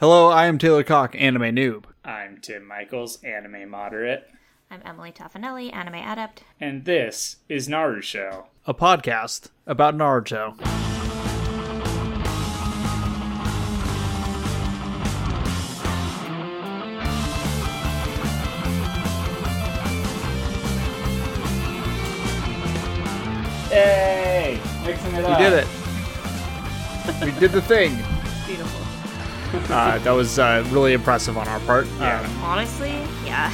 Hello, I am Taylor Cock, anime noob. I'm Tim Michaels, anime moderate, I'm Emily Toffanelli, anime adept. and this is Naruto. A podcast about Naruto. Hey, mixing it We did it. we did the thing. Beautiful. Uh, that was uh, really impressive on our part. Yeah. Um, Honestly, yeah.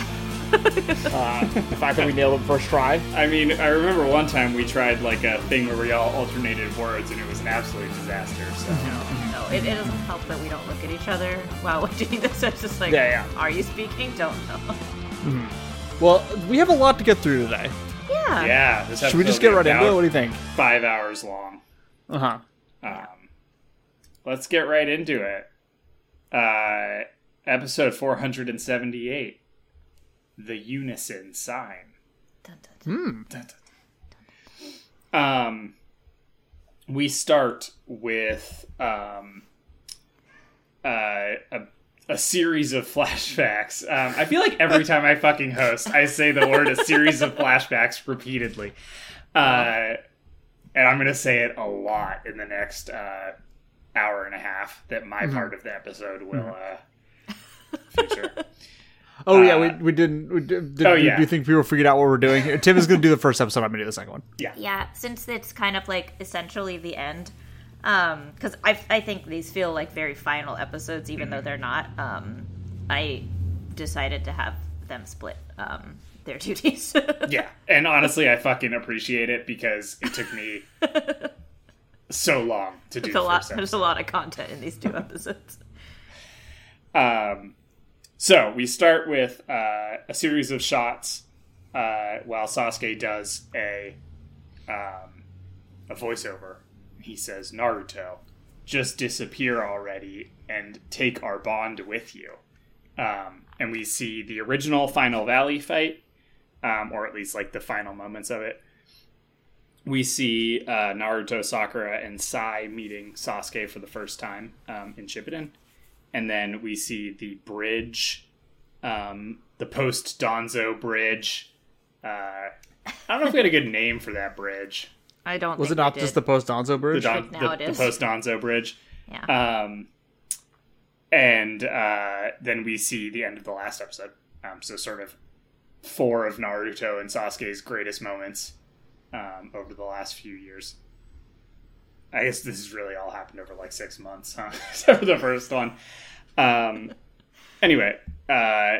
uh, the fact that we nailed it first try. I mean, I remember one time we tried like a thing where we all alternated words, and it was an absolute disaster. So No, it, it doesn't help that we don't look at each other while we're doing this. It's just like, Yeah, yeah. are you speaking? Don't know. Well, we have a lot to get through today. Yeah. yeah, this Should we just get right into it? What do you think? Five hours long. Uh huh. Um, let's get right into it. Uh, episode 478 The Unison Sign. Dun, dun, dun. Hmm. Dun, dun, dun. Um, we start with um, uh, a, a series of flashbacks. Um, I feel like every time I fucking host, I say the word a series of flashbacks repeatedly. Uh, and I'm going to say it a lot in the next uh, hour and a half that my part of the episode will uh, feature. Oh yeah, Uh, we, we didn't. We did, did, oh, do- yeah. Do you think people figured out what we're doing? Tim is going to do the first episode. I'm going to do the second one. Yeah, yeah. since it's kind of like essentially the end, um, because I I think these feel like very final episodes, even though they're not. Um, I decided to have them split um their duties. Yeah, and honestly, I fucking appreciate it because it took me so long to do There's a lot. first There's a lot of content in these two episodes. Um, so we start with uh, a series of shots uh, while Sasuke does a um, a voiceover. He says, "Naruto, just disappear already and take our bond with you." Um, and we see the original Final Valley fight, um, or at least like the final moments of it. We see uh, Naruto, Sakura, and Sai meeting Sasuke for the first time um, in Shippuden and then we see the bridge, um, the post Danzo bridge. Uh, I don't know if we had a good name for that bridge. I don't. Was it not just the post Danzo The, bridge? Don, now the, the post Danzo bridge. Yeah. Um, and uh, then we see the end of the last episode. Um, so sort of four of Naruto and Sasuke's greatest moments um, over the last few years. I guess this has really all happened over like six months, huh? Except for the first one. Um, anyway, uh,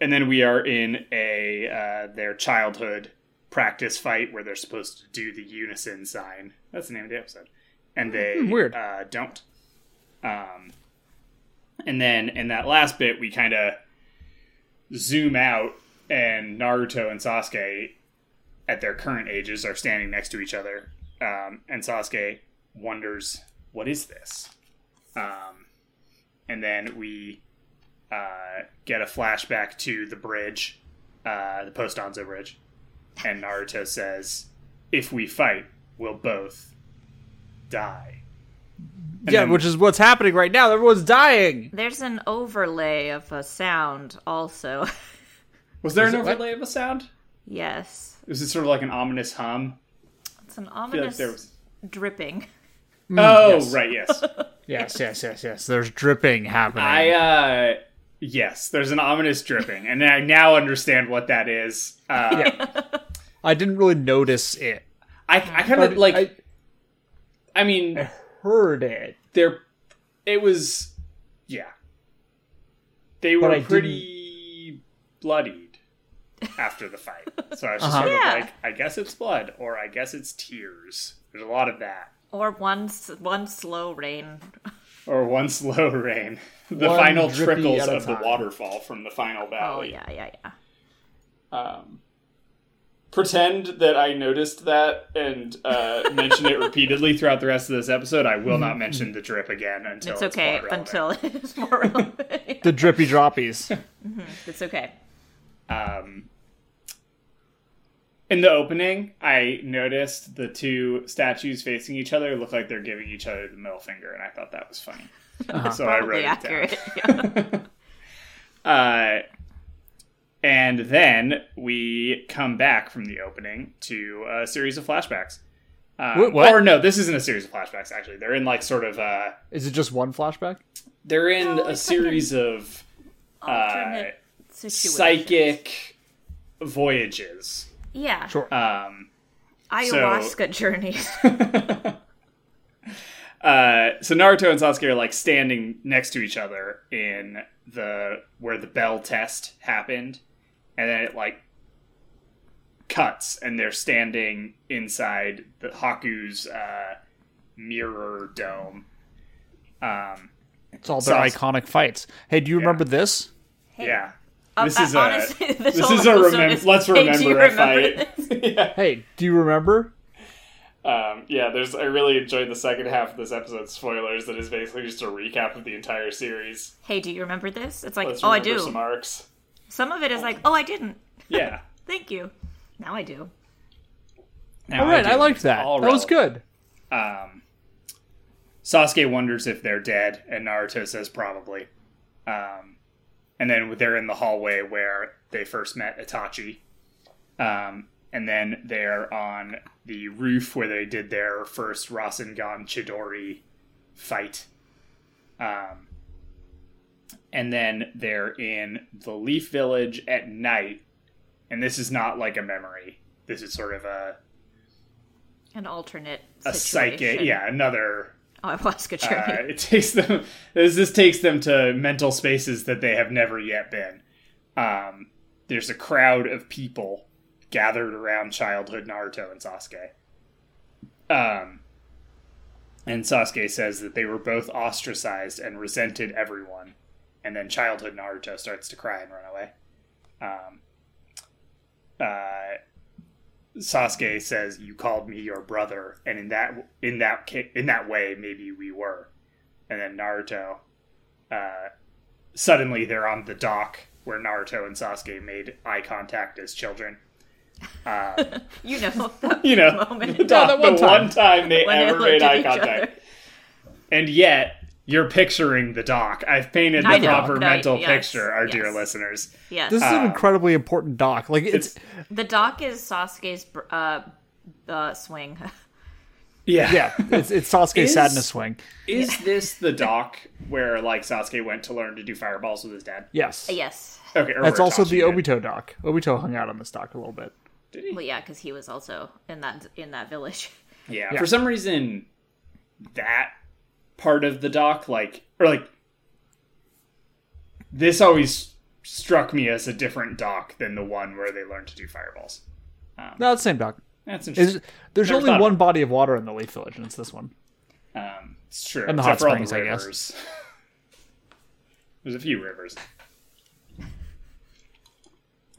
and then we are in a uh, their childhood practice fight where they're supposed to do the unison sign. That's the name of the episode, and they Hmm, weird. uh, don't. Um, and then in that last bit, we kind of zoom out, and Naruto and Sasuke, at their current ages, are standing next to each other, um, and Sasuke wonders, "What is this?" Um, and then we uh, get a flashback to the bridge, uh, the post Danzo bridge, and Naruto says, "If we fight, we'll both die." And yeah, then- which is what's happening right now. Everyone's dying. There's an overlay of a sound also. was there Is an it what? overlay of a sound? yes. Was it sort of like an ominous hum? It's an I feel like ominous there was. dripping. oh, yes. right, yes. Yes, yes, yes, yes. There's dripping happening. I uh yes, there's an ominous dripping, and I now understand what that is. Uh, I didn't really notice it. I I kind of like. I, I mean, I heard it. there it was yeah they were pretty bloodied after the fight so i was just Uh-huh. sort of Yeah. like i guess it's blood or i guess it's tears there's a lot of that Or one one slow rain. or one slow rain the One final trickles of the waterfall from the final valley. Oh valley yeah, yeah, yeah. um, pretend that i noticed that and uh, mention it repeatedly throughout the rest of this episode i will not mention the drip again until It's it's, okay plot until it's more relevant. The drippy droppies. it's okay. Um, in the opening, I noticed the two statues facing each other look like they're giving each other the middle finger, and I thought that was funny. So I wrote Probably it down. accurate. Yeah. Uh, and then we come back from the opening to a series of flashbacks. Um, what? Or no, this isn't a series of flashbacks. Actually, they're in like sort of uh, Is it just one flashback? they're in No, a series of uh, Alternate psychic voyages. Yeah. Sure. Um, Ayahuasca journeys. uh, so Naruto and Sasuke are like standing next to each other in the where the bell test happened, and then it like cuts, and they're standing inside the Haku's uh, mirror dome. Um, It's all their Sas- iconic fights. Hey, do you remember this? yeah, Um, this uh, is a honestly, this, this is a episode remem- is, let's remember you a remember fight. yeah. Hey, do you remember? Um, yeah, there's. I really enjoyed the second half of this episode. Spoilers. That is basically just a recap of the entire series. Hey, do you remember this? It's like, Let's oh, I do. some arcs. Some of it is like, oh, I didn't. Yeah. Thank you. Now I do. Now All right, do. I, liked that. All that was good. Um, Sasuke wonders if they're dead, and Naruto says probably. Um, and then they're in the hallway where they first met Itachi. Um, and then they're on the roof where they did their first Rasengan Chidori fight. Um, and then they're in the Leaf Village at night. And this is not like a memory. This is sort of a An alternate a situation. psychic yeah another Ayahuasca uh, journey. it takes them this, this takes them to mental spaces that they have never yet been. Um, there's a crowd of people gathered around childhood naruto and sasuke. Um, and sasuke says that they were both ostracized and resented everyone. And then childhood naruto starts to cry and run away. Um, uh, Sasuke says, "You called me your brother," and in that in that ca- in that way, maybe we were. And then Naruto, uh, suddenly they're on the dock where Naruto and Sasuke made eye contact as children. Uh, you know, you know, moment. the, dock- that one the time. one time they when ever made eye contact, other. and yet you're picturing the dock. I've painted the I proper no, mental yes, picture, our dear listeners. Yes. This is an Um, incredibly important doc. Like it's, It's the dock is Sasuke's uh, uh, swing. yeah, yeah, it's it's Sasuke's Is- sadness swing. Is this the dock where like Sasuke went to learn to do fireballs with his dad? Yes, yes. Okay, that's also the Itachi did. Obito doc. Obito hung out on this doc a little bit. Did he? Well, yeah, because he was also in that in that village. Yeah. Yeah. For some reason, that part of the dock, like, or like, this always struck me as a different dock than the one where they learned to do fireballs. No, it's the same doc. That's It's, interesting. there's Never only one about body of water in the Leaf Village, and it's this one. Um, it's true. And the hot springs, I guess. There's a few rivers.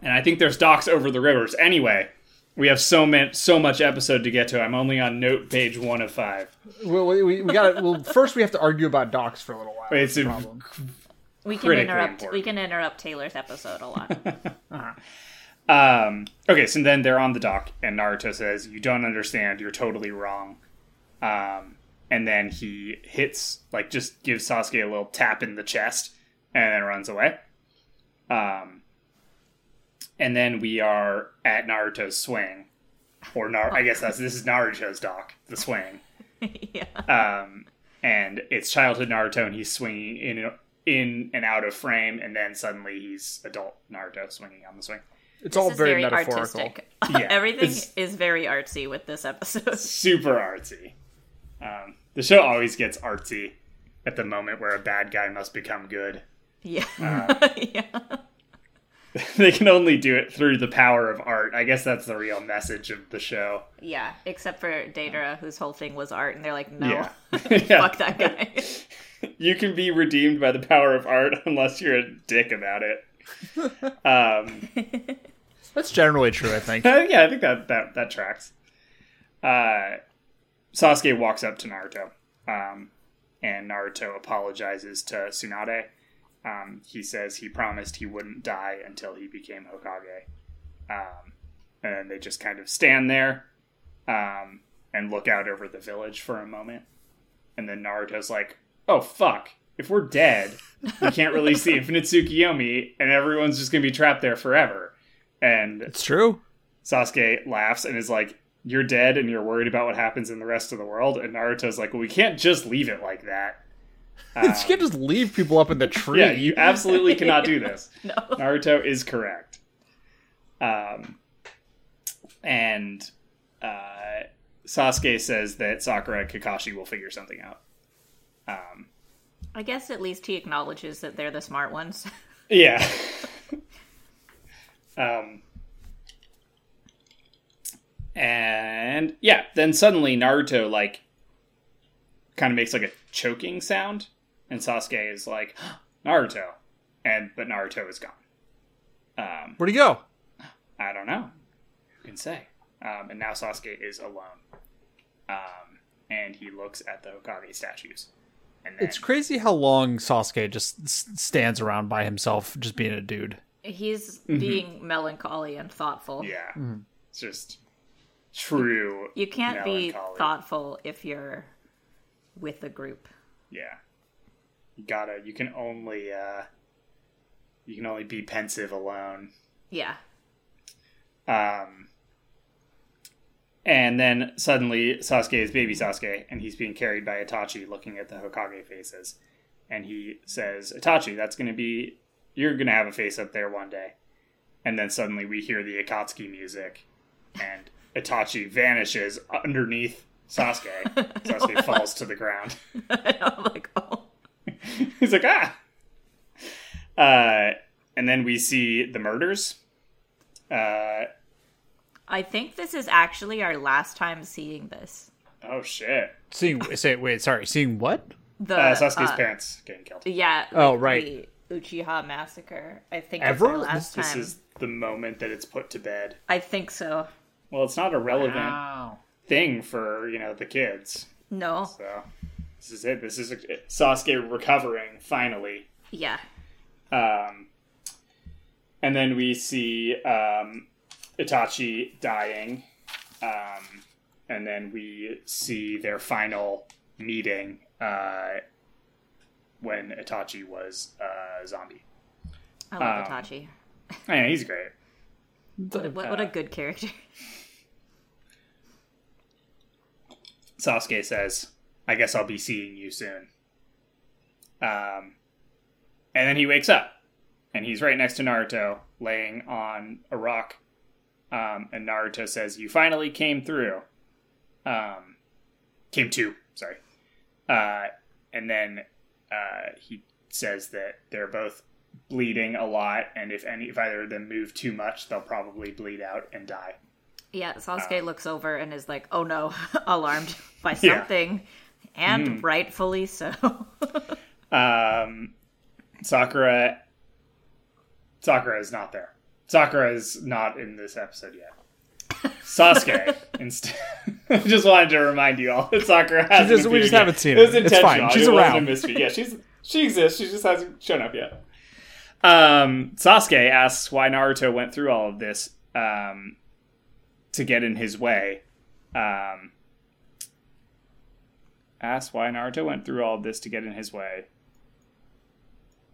And I think there's docks over the rivers. Anyway, we have so much so much episode to get to. I'm only on note page one of five. Well, we, we, we got Well, first we have to argue about docs for a little while. It's a- problem. We can interrupt. important. We can interrupt Taylor's episode a lot. Um, okay, so then they're on the dock, and Naruto says, "You don't understand. You're totally wrong." Um, and then he hits, like, just gives Sasuke a little tap in the chest, and then runs away. Um, and then we are at Naruto's swing, or Nar- I guess that's this is Naruto's dock, the swing. yeah. Um, and it's childhood Naruto, and he's swinging in in and out of frame, and then suddenly he's adult Naruto swinging on the swing. It's This all very, very metaphorical. artistic. Yeah, Everything is very artsy with this episode. super artsy. Um, the show always gets artsy at the moment where a bad guy must become good. Yeah. Uh, yeah. they can only do it through the power of art. I guess that's the real message of the show. Yeah. Except for Deidara, whose whole thing was art, and they're like, no, Yeah. yeah. fuck that guy. You can be redeemed by the power of art unless you're a dick about it. Um, That's generally true, I think. Uh, yeah, I think that that that tracks. Uh, Sasuke walks up to Naruto, um, and Naruto apologizes to Tsunade. Um, he says he promised he wouldn't die until he became Hokage. Um, and then they just kind of stand there um, and look out over the village for a moment. And then Naruto's like, "Oh fuck!" if we're dead, we can't release the Infinite Tsukiyomi, and everyone's just gonna be trapped there forever. And It's true. Sasuke laughs and is like, "You're dead, and you're worried about what happens in the rest of the world." And Naruto's like, "Well, we can't just leave it like that." you can't just leave people up in the tree. Yeah, you absolutely cannot do this. No. Naruto is correct. Um, and uh, Sasuke says that Sakura and Kakashi will figure something out. Um, I guess at least he acknowledges that they're the smart ones. yeah. um, and yeah, then suddenly Naruto like kind of makes like a choking sound, and Sasuke is like Naruto, and but Naruto is gone. Um, Where'd he go? I don't know. Who can say? Um, and now Sasuke is alone. Um, and he looks at the Hokage statues. And then, It's crazy how long Sasuke just stands around by himself, just being a dude. He's being melancholy and thoughtful. yeah, it's just true. You can't be thoughtful if you're with a group. Yeah, you gotta. You can only. uh You can only be pensive alone. Yeah. Um, and then suddenly Sasuke is baby Sasuke, and he's being carried by Itachi, looking at the Hokage faces. And he says, "Itachi, that's going to be you're going to have a face up there one day." And then suddenly we hear the Akatsuki music, and Itachi vanishes underneath Sasuke. Sasuke falls to the ground. I'm like, oh. He's like, ah. Uh, and then we see the murders. Uh, I think this is actually our last time seeing this. oh shit. Seeing, say, wait, sorry, seeing what? The uh, Sasuke's uh, parents getting killed. Yeah. Oh, like right. The Uchiha massacre. I think Ever? our last This time. is the moment that it's put to bed. I think so. Well, it's not irrelevant. Wow. Thing for you know the kids. No. So this is it. This is Sasuke recovering finally. Yeah. Um, and then we see um, Itachi dying, um, and then we see their final meeting uh, when Itachi was a zombie. I love Um, Itachi. Yeah, he's great. What, what, what a good character. Sasuke says, "I guess I'll be seeing you soon." Um, and then he wakes up, and he's right next to Naruto, laying on a rock. Um, and Naruto says, "You finally came through." Um, came to, sorry. Uh, and then uh, he says that they're both bleeding a lot, and if any, if either of them move too much, they'll probably bleed out and die. Yeah, Sasuke looks over and is like, "Oh no!" alarmed by Yeah. Something, and rightfully so. Um, Sakura. Sakura is not there. Sakura is not in this episode yet. Sasuke, instead. I just wanted to remind you all that Sakura hasn't. just- we just yet. haven't seen It was her. It's fine. She's it around. mystery. Yeah, she's she exists. She just hasn't shown up yet. Um, Sasuke asks why Naruto went through all of this um, to get in his way. Um, asks why Naruto went through all of this to get in his way.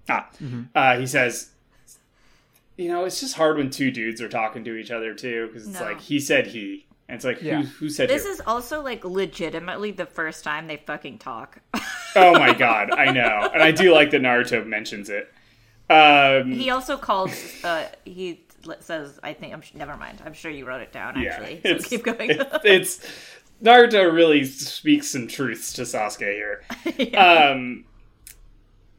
Ah, Mm-hmm. uh, he says, you know, it's just hard when two dudes are talking to each other too, because it's No. like he said he, and it's like Yeah. who who said this who? is also like legitimately the first time they fucking talk. oh my god, I know, and I do like that Naruto mentions it. Um, he also calls. Uh, he l- says, "I think I'm. Never mind. I'm sure you wrote it down. yeah, Actually, so keep going." it's, it's Naruto really speaks some truths to Sasuke here. Um,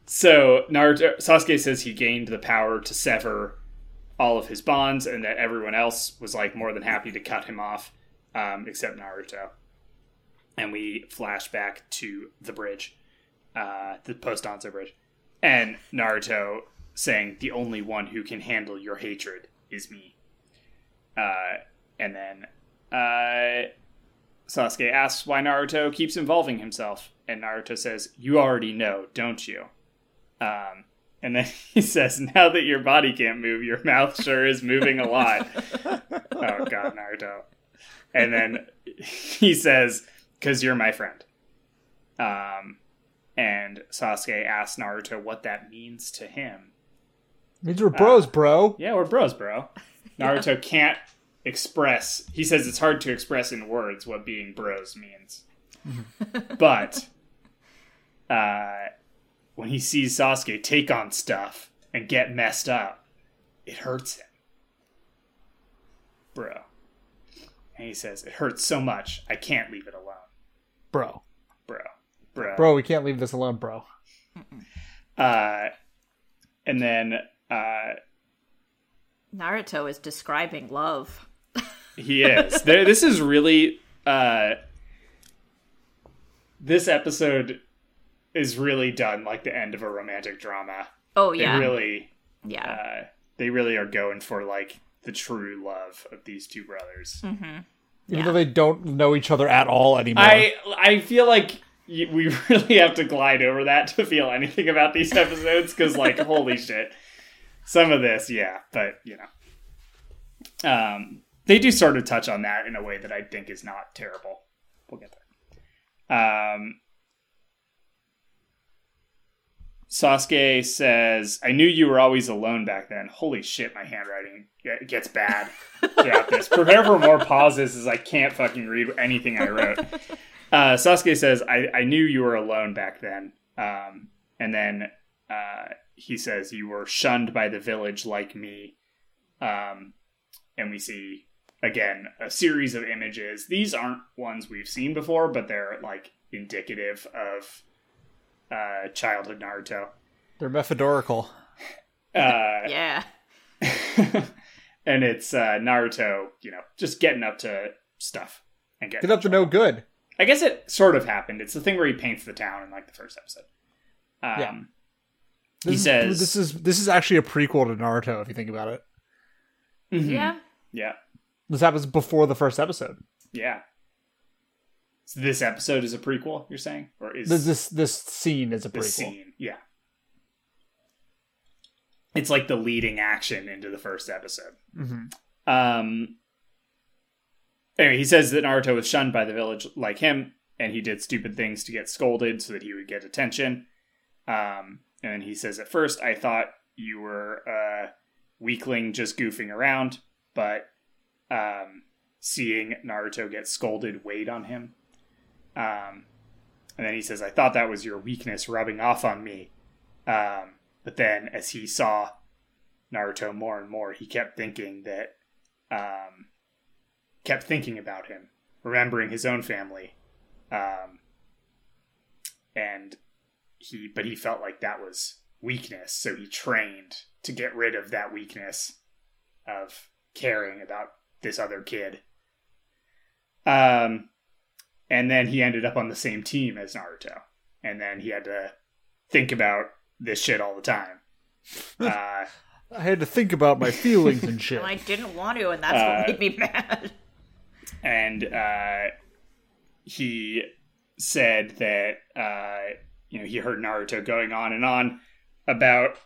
so Naruto Sasuke says he gained the power to sever all of his bonds, and that everyone else was like more than happy to cut him off, um, except Naruto. And we flash back to the bridge, uh, the post Danzo bridge, and Naruto saying, "The only one who can handle your hatred is me." Uh, and then uh, Sasuke asks why Naruto keeps involving himself, and Naruto says, "You already know, don't you?" Um, and then he says, "Now that your body can't move, your mouth sure is moving a lot." oh God, Naruto! And then he says, "Cause you're my friend." Um, and Sasuke asks Naruto what that means to him. Means we're bros, bro. Yeah, we're bros, bro. Naruto can't express. He says it's hard to express in words what being bros means. but uh, when he sees Sasuke take on stuff and get messed up, it hurts him. Bro. And he says, It hurts so much, I can't leave it alone. Bro. Bro. Bro. Bro, we can't leave this alone, bro. Uh, and then uh, Naruto is describing love. He is. There, this is really. Uh, this episode is really done like the end of a romantic drama. Oh They yeah, really, yeah. uh, they really are going for like the true love of these two brothers. Even Yeah. though they don't know each other at all anymore. I I feel like we really have to glide over that to feel anything about these episodes because like holy shit, some of this, yeah, but you know, um, they do sort of touch on that in a way that I think is not terrible. We'll get there. Um, Sasuke says, "I knew you were always alone back then." Holy shit, my handwriting ge- gets bad throughout this. Prepare for more pauses, as I can't fucking read anything I wrote. Uh, Sasuke says, I, I knew you were alone back then. Um, and then uh, he says, You were shunned by the village like me. Um, and we see, again, a series of images. These aren't ones we've seen before, but they're like indicative of uh, childhood Naruto. They're methodical. Uh, yeah. and it's uh, Naruto, you know, just getting up to stuff and getting Get up to no good. I guess it sort of happened. It's the thing where he paints the town in like the first episode. Um, Yeah. He This is- says- this is this is actually a prequel to Naruto if you think about it. mhm. Yeah. yeah, This happens before the first episode. yeah. So this episode is a prequel. You're saying, or is This this this scene is a the prequel. scene? Yeah, it's like the leading action into the first episode. Mhm. Um. Anyway, he says that Naruto was shunned by the village like him, and he did stupid things to get scolded so that he would get attention. Um, and he says, At first, I thought you were a weakling just goofing around, but um, seeing Naruto get scolded weighed on him. Um, and then he says, I thought that was your weakness rubbing off on me. Um, but then, as he saw Naruto more and more, he kept thinking that, um, kept thinking about him, remembering his own family, um, and he, but he felt like that was weakness, so he trained to get rid of that weakness of caring about this other kid. Um, and then he ended up on the same team as Naruto, and then he had to think about this shit all the time. Uh, I had to think about my feelings and shit. And I didn't want to, and that's Uh, what made me mad. and uh, he said that uh, you know he heard Naruto going on and on about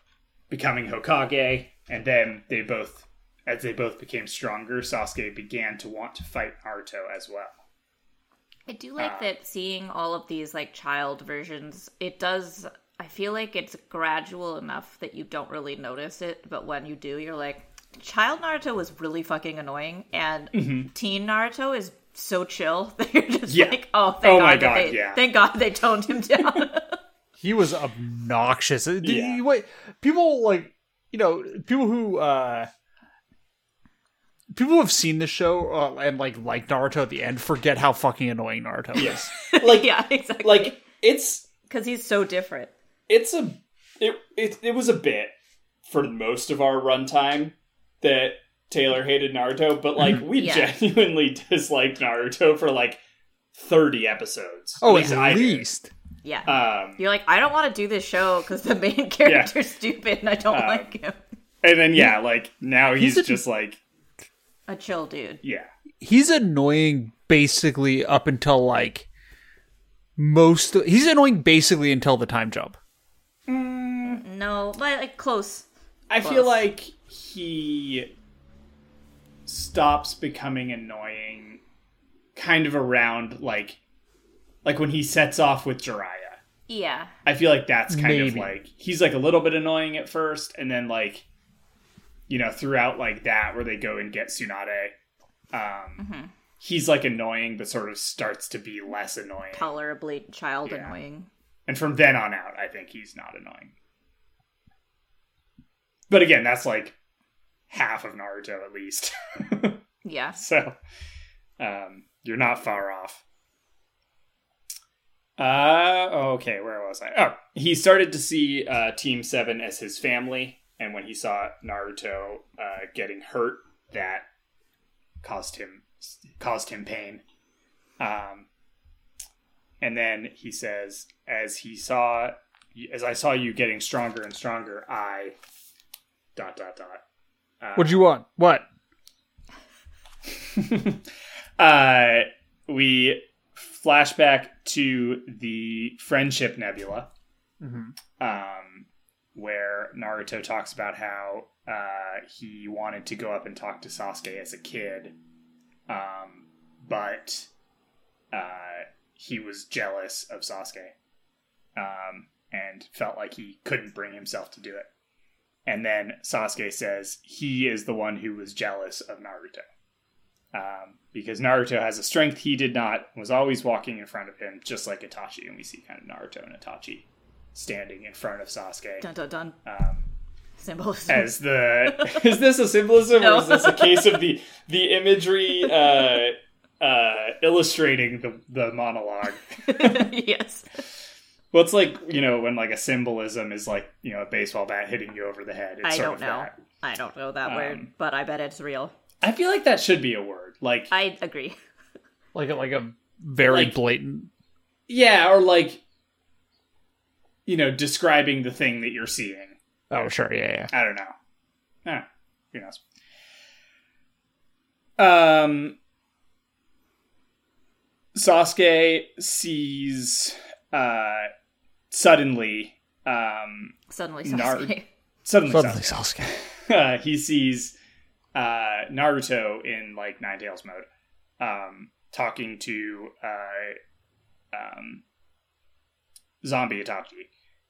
becoming Hokage, and then they both, as they both became stronger, Sasuke began to want to fight Naruto as well. I do like uh, that seeing all of these like child versions. It does. I feel like it's gradual enough that you don't really notice it, but when you do, you're like, child Naruto was really fucking annoying, and teen Naruto is so chill that you're just Mm-hmm. Yeah. like, oh, thank Oh god, my God, they, yeah. thank God they toned him down. he was obnoxious. Yeah. you- wait, people like you know people who uh people who have seen the show uh, and like like Naruto at the end forget how fucking annoying Naruto is. Like, yeah, exactly. like it's because he's so different. it's a it, it it was a bit for most of our runtime that Taylor hated Naruto, but like we Yeah. genuinely disliked Naruto for like thirty episodes. Oh, At at I least. Yeah. Um, you're like, I don't want to do this show because the main character's stupid and I don't Uh, like him. and then yeah, like now he's, He's a- just like A chill dude. yeah, He's annoying basically up until like most. He's annoying basically until the time jump. No, but like close. I feel like he stops becoming annoying kind of around like like when he sets off with Jiraiya. Yeah. I feel like that's kind of like he's like a little bit annoying at first, and then like you know throughout like that where they go and get Tsunade, um, he's like annoying, but sort of starts to be less annoying, Tolerably child Yeah. annoying. and from then on out, I think he's not annoying. But again, that's like half of Naruto at least, Yeah. so um, you're not far off. Uh okay, where was I? Oh, he started to see uh, Team Seven as his family, and when he saw Naruto uh, getting hurt, that caused him caused him pain. Um, and then he says, as he saw, as I saw you getting stronger and stronger, I dot dot dot. Uh, What do you want? What? uh, we flashback to the friendship nebula, um, where Naruto talks about how uh, he wanted to go up and talk to Sasuke as a kid, um, but uh, he was jealous of Sasuke um, and felt like he couldn't bring himself to do it. And then Sasuke says he is the one who was jealous of Naruto um, because Naruto has a strength he did not, was always walking in front of him, just like Itachi. And we see kind of Naruto and Itachi standing in front of Sasuke. Dun dun dun. Um, Symbolism. as the is this a symbolism No. or is this a case of the the imagery uh, uh, illustrating the the monologue? yes. Well, it's like you know when like a symbolism is like you know a baseball bat hitting you over the head. It's I don't know. that. I don't know that Um, word, but I bet it's real. I feel like that should be a word. Like I agree. Like a, like a very Like- blatant. yeah, or like you know describing the thing that you're seeing. Oh sure, yeah, yeah. I don't know. Eh, who knows? Um, Sasuke sees uh, suddenly, um, Suddenly, Nar- suddenly, Suddenly, Sasuke. Sasuke. uh, he sees uh, Naruto in like Nine Tails mode, um, talking to uh, um, zombie Itachi,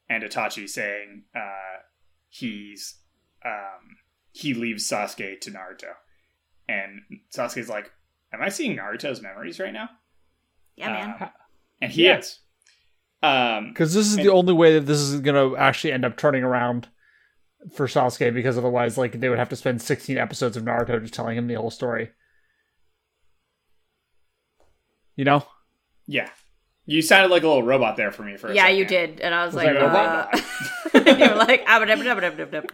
and Itachi saying uh, he's um, he leaves Sasuke to Naruto, and Sasuke's like, "Am I seeing Naruto's memories right now?" Yeah, man. Um, and he Yeah. is. Um, Because this is the only way that this is going to actually end up turning around for Sasuke. Because otherwise, like they would have to spend 16 episodes of Naruto just telling him the whole story. You know? yeah, you sounded like a little robot there for me for a yeah, you did, and I was, Was like, I a robot? uh, you were like, dub, dub, dub, dub, dub.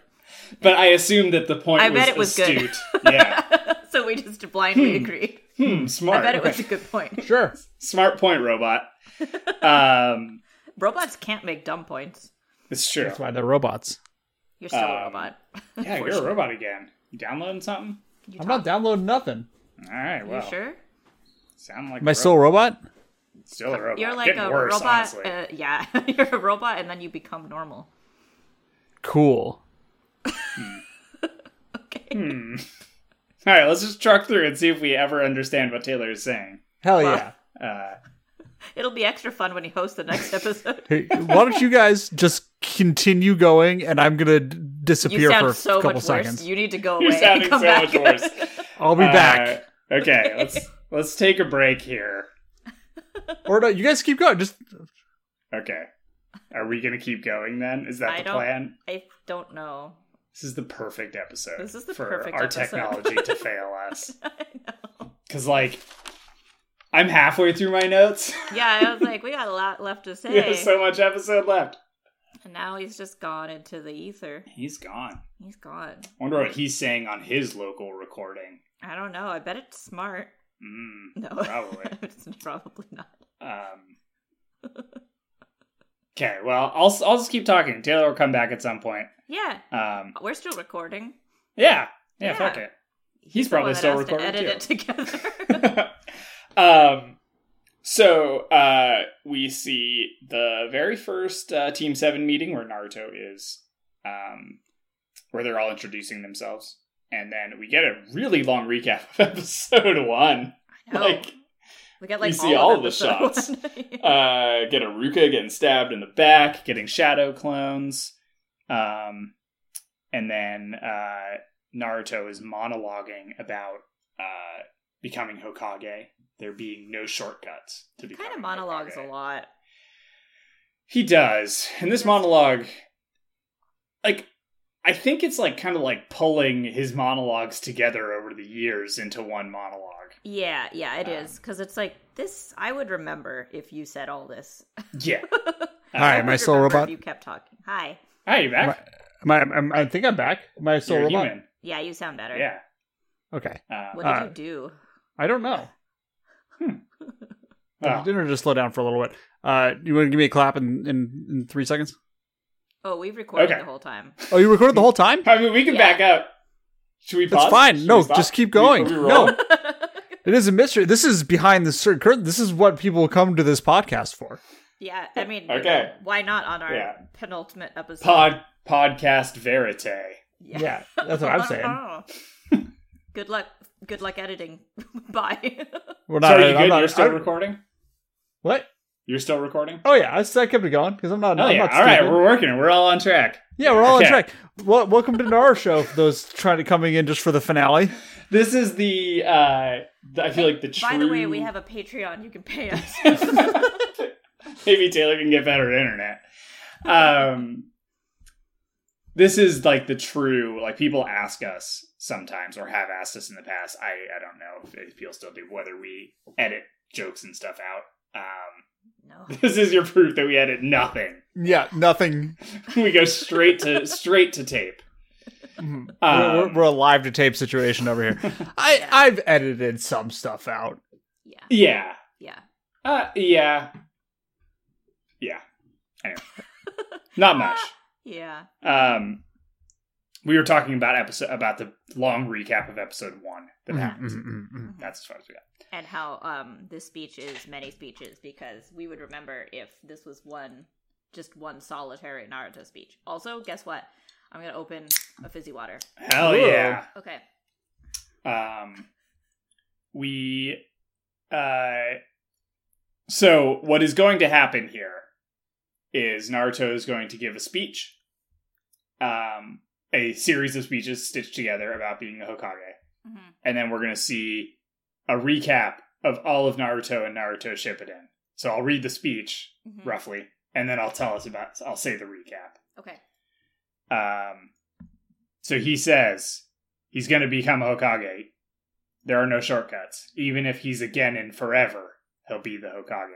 But I assumed that the point I was bet it was good. astute. yeah. so we just blindly agreed. Hmm, smart. I bet it was a good point. Sure. Smart point, robot. Um, Robots can't make dumb points. it's true. That's why they're robots. You're still a Um, robot. Yeah, you're a robot again. You downloading something? You I'm talk- not downloading nothing. All right, well, You sure? sound like Am I a still a robot? robot. still a robot? You're like Getting a worse, robot. Uh, yeah, you're a robot, and then you become normal. Cool. Okay. Hmm. All right, let's just truck through and see if we ever understand what Taylor is saying. Hell Well- yeah. Uh, It'll be extra fun when he hosts the next episode. Hey, why don't you guys just continue going and I'm going to d- You disappear for sound a couple much seconds. worse. You need to go away. you're and sounding come so back. much worse. I'll be back. Uh, okay, let's let's take a break here. Or no, you guys keep going. Just Okay, are we gonna keep going then? Is that I the don't- plan? I don't know. This is the perfect episode. This is the for perfect our episode. technology to fail us. Because like, I'm halfway through my notes. Yeah, I was like, we got a lot left to say. we have so much episode left. And now he's just gone into the ether. He's gone. He's gone. I Wonder what he's saying on his local recording. I don't know. I bet it's smart. Mm, No, Probably. it's probably not. um. Okay, well, I'll I'll just keep talking. Taylor will come back at some point. Yeah, Um, we're still recording. yeah, yeah, Yeah. fuck it. He's, the probably still has to recording, edit too. it together. um, so uh, we see the very first uh, Team Seven meeting where Naruto is, um, where they're all introducing themselves, and then we get a really long recap of episode one. Like We got like we see all, all of the shots. uh, get Iruka getting stabbed in the back, getting shadow clones, um, and then uh, Naruto is monologuing about uh, becoming Hokage. There being no shortcuts to be kind of monologues a lot. He does, and this monologue, like, I think it's like kind of like pulling his monologues together over the years into one monologue. Yeah, yeah, it Um, is because it's like this. I would remember if you said all this. Yeah. Hi, I am I still a remember robot? if You kept talking. Hi. Hi, you back? Am I, am I, I think I'm back. Am I still You're a robot? human. Yeah, you sound better. Yeah. Okay. Uh, What did Uh, you do? I don't know. Well, Dinner just slow down for a little bit. Uh, you want to give me a clap in, in, in three seconds? Oh, we've recorded okay. the whole time. Oh, you recorded the whole time? I mean, we can Yeah. back up. Should we pause? That's fine. Should No, just keep going. No. It is a mystery. This is behind the cert- curtain. This is what people come to this podcast for. yeah, I mean, you Okay. know, why not on our Yeah. penultimate episode? Pod podcast verite. Yeah, that's what I'm saying. good luck. Good luck editing. Bye. We're So not. are you good? not- You're still I'm- recording. what? You're still recording. Oh yeah, I, I kept it going because I'm not. Oh I'm yeah. not All right, we're working. We're all on track. Yeah, we're all Okay. on track. Well, welcome to our show for those trying to coming in just for the finale. This is the. uh I feel like the true. By the way, we have a Patreon. You can pay us. Maybe Taylor can get better internet. Um, this is like the true. Like people ask us sometimes, or have asked us in the past. I I don't know if people still do whether we edit jokes and stuff out. Um, no. this is your proof that we edit nothing. Yeah, nothing. we go straight to straight to tape. Mhm. Um, we're, we're, we're a live to tape situation over here. I I've edited some stuff out. Yeah. Yeah. Yeah. Uh, yeah. Yeah. Anyway, not much. Yeah. Um, we were talking about episode about the long recap of episode one that Mhm, happened. mhm, mhm, mhm. That's as far as we got. And how um this speech is many speeches because we would remember if this was one just one solitary Naruto speech. Also, guess what? I'm gonna open a fizzy water. Hell Whoa. yeah. Okay. Um, we, uh, so what is going to happen here is Naruto is going to give a speech, um, a series of speeches stitched together about being the Hokage. hmm and then we're going to see a recap of all of Naruto and Naruto Shippuden. So I'll read the speech hmm roughly, and then I'll tell us about. I'll say the recap. Okay. Um, so he says he's going to become a Hokage. There are no shortcuts. Even if he's again in forever, he'll be the Hokage.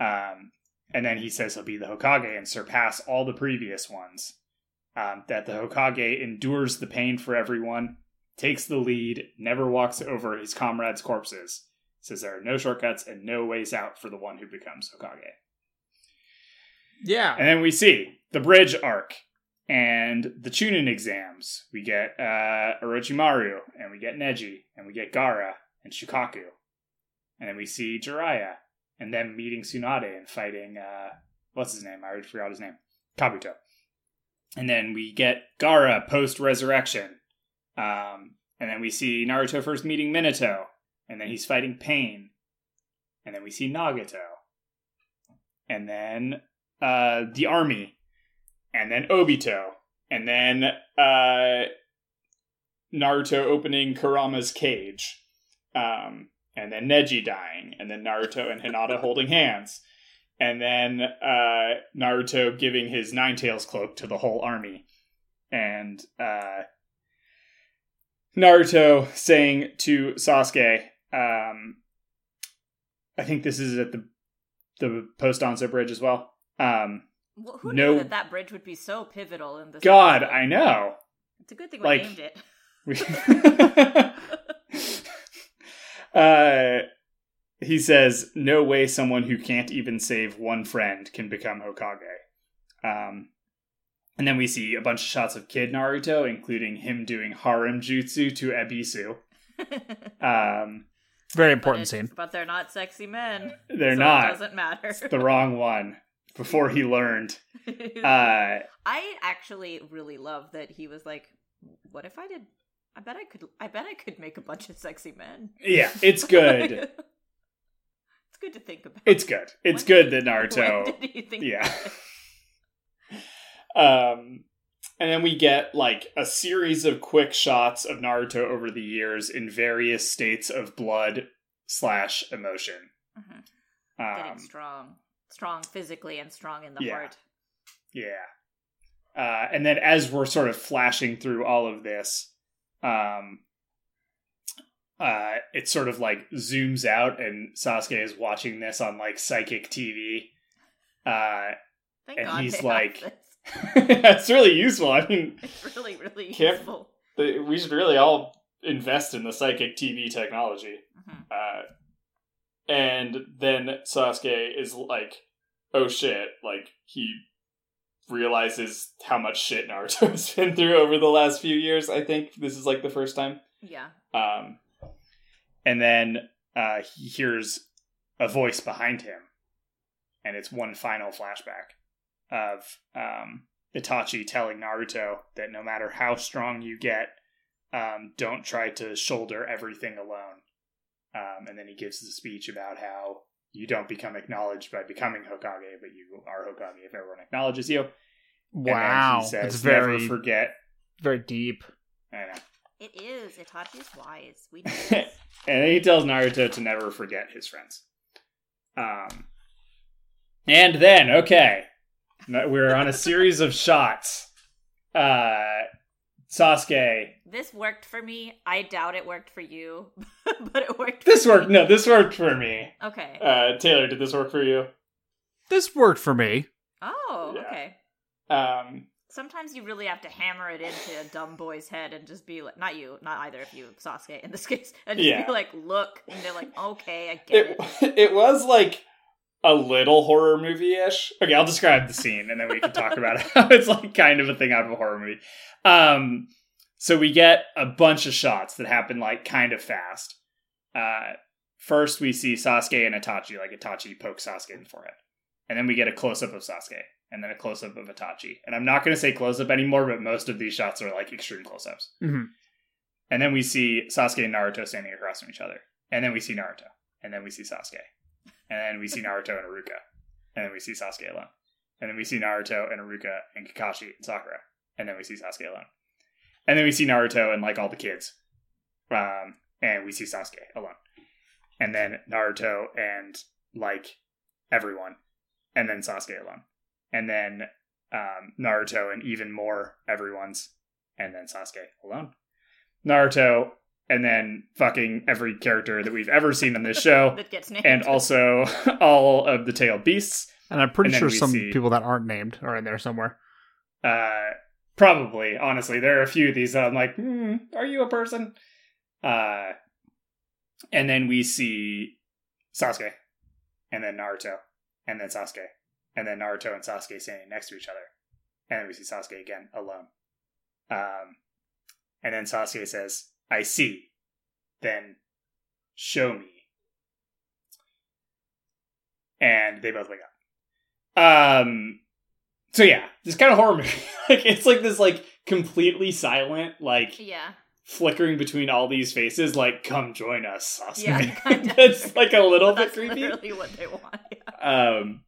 Um, and then he says he'll be the Hokage and surpass all the previous ones. Um, that the Hokage endures the pain for everyone, takes the lead, never walks over his comrades' corpses. Says there are no shortcuts and no ways out for the one who becomes Hokage. Yeah. And then we see the bridge arc and the Chunin exams. We get uh, Orochimaru, and we get Neji, and we get Gaara and Shukaku. And then we see Jiraiya, and them meeting Tsunade and fighting, uh, what's his name? I already forgot his name. Kabuto. And then we get Gaara post resurrection. Um, and then we see Naruto first meeting Minato, and then he's fighting Pain. And then we see Nagato. And then uh, the army, and then Obito, and then uh, Naruto opening Kurama's cage, um, and then Neji dying, and then Naruto and Hinata holding hands, and then uh, Naruto giving his Nine Tails cloak to the whole army, and uh, Naruto saying to Sasuke, um, I think this is at the the post Danzo bridge as well. Um, Well, who No- knew that that bridge would be so pivotal in this? God, episode? I know. It's a good thing we like- named it. We- uh, he says, "No way, someone who can't even save one friend can become Hokage." Um, and then we see a bunch of shots of Kid Naruto, including him doing harem jutsu to Ebisu. Um, Very But important it's- scene. But they're not sexy men. they're so It not doesn't matter. the wrong one. Before he learned, uh, I actually really love that he was like, "What if I did? I bet I could. I bet I could make a bunch of sexy men." yeah, it's good. It's good to think about. It's good. It's When good did- that Naruto. When did you think Yeah. Um, and then we get like a series of quick shots of Naruto over the years in various states of blood slash emotion. Mhm. Getting Um, strong, strong physically and strong in the Yeah. heart. yeah. Uh, and then as we're sort of flashing through all of this, um, uh, it sort of like zooms out, and Sasuke is watching this on like psychic TV. Uh, Thank And God he's like- "That's really useful. I mean, It's really, really useful. we should really all invest in the psychic TV technology. Mhm. Uh, and then Sasuke is like, "Oh shit!" Like he realizes how much shit Naruto has been through over the last few years. I think this is like the first time. Yeah. Um, and then uh, he hears a voice behind him, and it's one final flashback of um, Itachi telling Naruto that no matter how strong you get, um, don't try to shoulder everything alone. Um, and then he gives the speech about how you don't become acknowledged by becoming Hokage, but you are Hokage if everyone acknowledges you. Wow, he says, it's very never forget. very deep. I know. It is. Itachi's wise. We know and then he tells Naruto to never forget his friends. Um, and then okay, we're on a series of shots. Uh, Sasuke. this worked for me. I doubt it worked for you, but it worked. This for worked. me. No, this worked for me. Okay. Uh, Taylor, did this work for you? This worked for me. oh, yeah. okay. Um, Sometimes you really have to hammer it into a dumb boy's head and just be like, not you, not either of you, Sasuke in this case, and just Yeah. be like, look, and they're like, okay, I get it it. it was like a little horror movie ish. Okay, I'll describe the scene and then we can talk about how it's like kind of a thing out of a horror movie. Um, so we get a bunch of shots that happen like kind of fast. Uh, first we see Sasuke and Itachi, like Itachi pokes Sasuke in the forehead, and then we get a close up of Sasuke. And then a close up of Itachi. And I'm not going to say close up anymore, but most of these shots are like extreme close ups. Mhm. And then we see Sasuke and Naruto standing across from each other. And then we see Naruto. And then we see Sasuke. And then we see Naruto and Iruka. And then we see Sasuke alone. And then we see Naruto and Iruka and Kakashi and Sakura. And then we see Sasuke alone. And then we see Naruto and like all the kids. Um, and we see Sasuke alone. And then Naruto and like everyone. And then Sasuke alone. And then um, Naruto and even more everyone's. And then Sasuke alone. Naruto and then fucking every character that we've ever seen on this show. that gets named. and also all of the tailed beasts. And I'm pretty And sure some see- people that aren't named are in there somewhere. Uh, probably, honestly, there are a few of these that I'm like, hmm, are you a person? Uh, and then we see Sasuke, and then Naruto, and then Sasuke, and then Naruto and Sasuke standing next to each other, and then we see Sasuke again alone. Um, and then Sasuke says, "I see." Then show me. And they both wake up. Um, so yeah, this kind of horror movie. like it's like this like completely silent, like yeah, flickering between all these faces, like come join us, Sasuke. Yeah. That's like a little bit that's creepy. literally what they want. Yeah. Um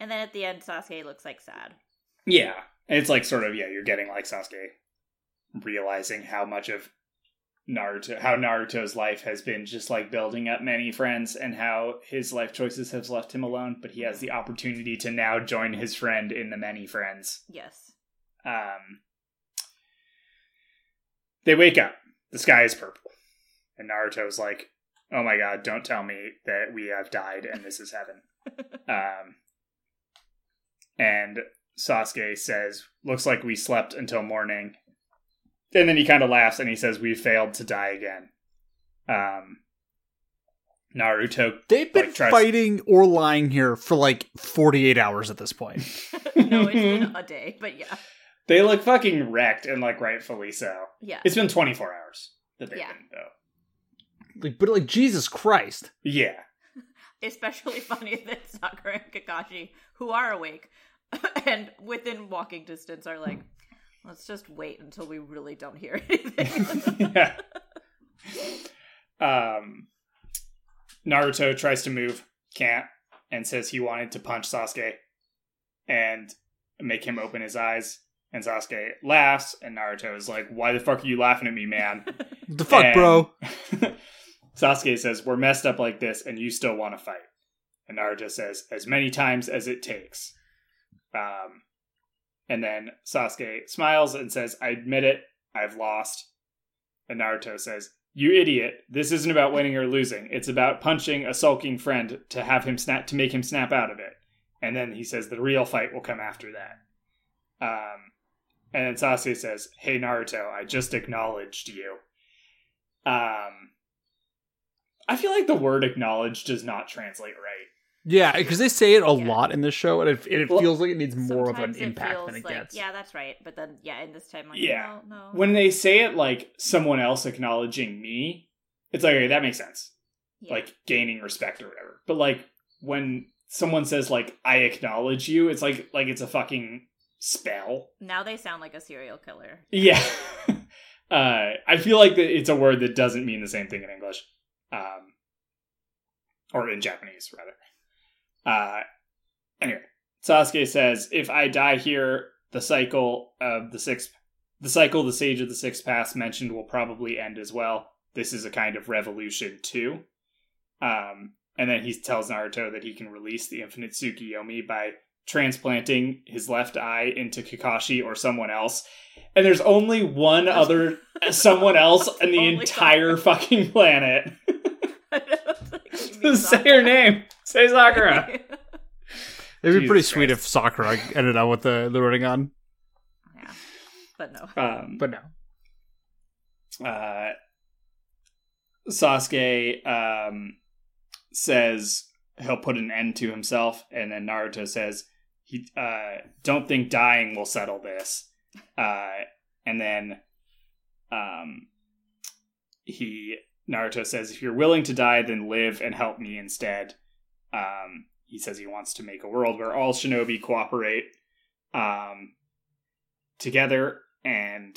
And then at the end, Sasuke looks like sad. yeah. And it's like sort of, yeah, you're getting like Sasuke realizing how much of Naruto how Naruto's life has been just like building up many friends and how his life choices have left him alone, but he has the opportunity to now join his friend in the many friends. Yes. Um, they wake up. The sky is purple. And Naruto's like, oh my god, don't tell me that we have died and this is heaven. um, and Sasuke says, looks like we slept until morning. And then he kind of laughs and he says, we failed to die again. Um, Naruto. They've been Like, tries- fighting or lying here for like 48 hours at this point. no, it's been a day, but yeah, They look fucking wrecked and like rightfully so. yeah. It's been 24 hours that they've Yeah. been, though. Like, but like Jesus Christ. Yeah. Especially funny that Sakura and Kakashi, who are awake and within walking distance, are like, let's just wait until we really don't hear anything. yeah. Um, Naruto tries to move, can't, and says he wanted to punch Sasuke and make him open his eyes. And Sasuke laughs, and Naruto is like, "Why the fuck are you laughing at me, man?" the fuck, And bro? Sasuke says, We're messed up like this and you still want to fight. And Naruto says, As many times as it takes. Um, and then Sasuke smiles and says, I admit it, I've lost. And Naruto says, You idiot, this isn't about winning or losing. It's about punching a sulking friend to have him snap to make him snap out of it. And then he says the real fight will come after that. Um, and then Sasuke says, Hey Naruto, I just acknowledged you. Um, I feel like the word acknowledge does not translate right. Yeah, because they say it a Yeah. lot in this show, and it, it Well, feels like it needs more of an Sometimes it impact than it like, gets. Yeah, that's right. But then, yeah, in this time, like, Yeah. no, no. When they say it like someone else acknowledging me, it's like, okay, that makes sense. Yeah. Like gaining respect or whatever. But like when someone says like I acknowledge you, it's like like it's a fucking spell. now they sound like a serial killer. Yeah. uh, I feel like that it's a word that doesn't mean the same thing in English, um, or in Japanese rather. Uh, anyway, Sasuke says, "If I die here, the cycle of the sixth, the cycle the Sage of the Sixth Path mentioned will probably end as well. This is a kind of revolution too." Um, and then he tells Naruto that he can release the Infinite Tsukiyomi by transplanting his left eye into Kakashi or someone else. And there's only one other someone else in the entire fucking planet. Like, you mean Say her name. Say Sakura. It'd be pretty sweet Christ. if Sakura ended up with the the Rinnegan, yeah, but no. Um, but no. uh, Sasuke um, says he'll put an end to himself, and then Naruto says he uh, don't think dying will settle this. Uh, and then um, he Naruto says if you're willing to die, then live and help me instead. Um, he says he wants to make a world where all shinobi cooperate um, together, and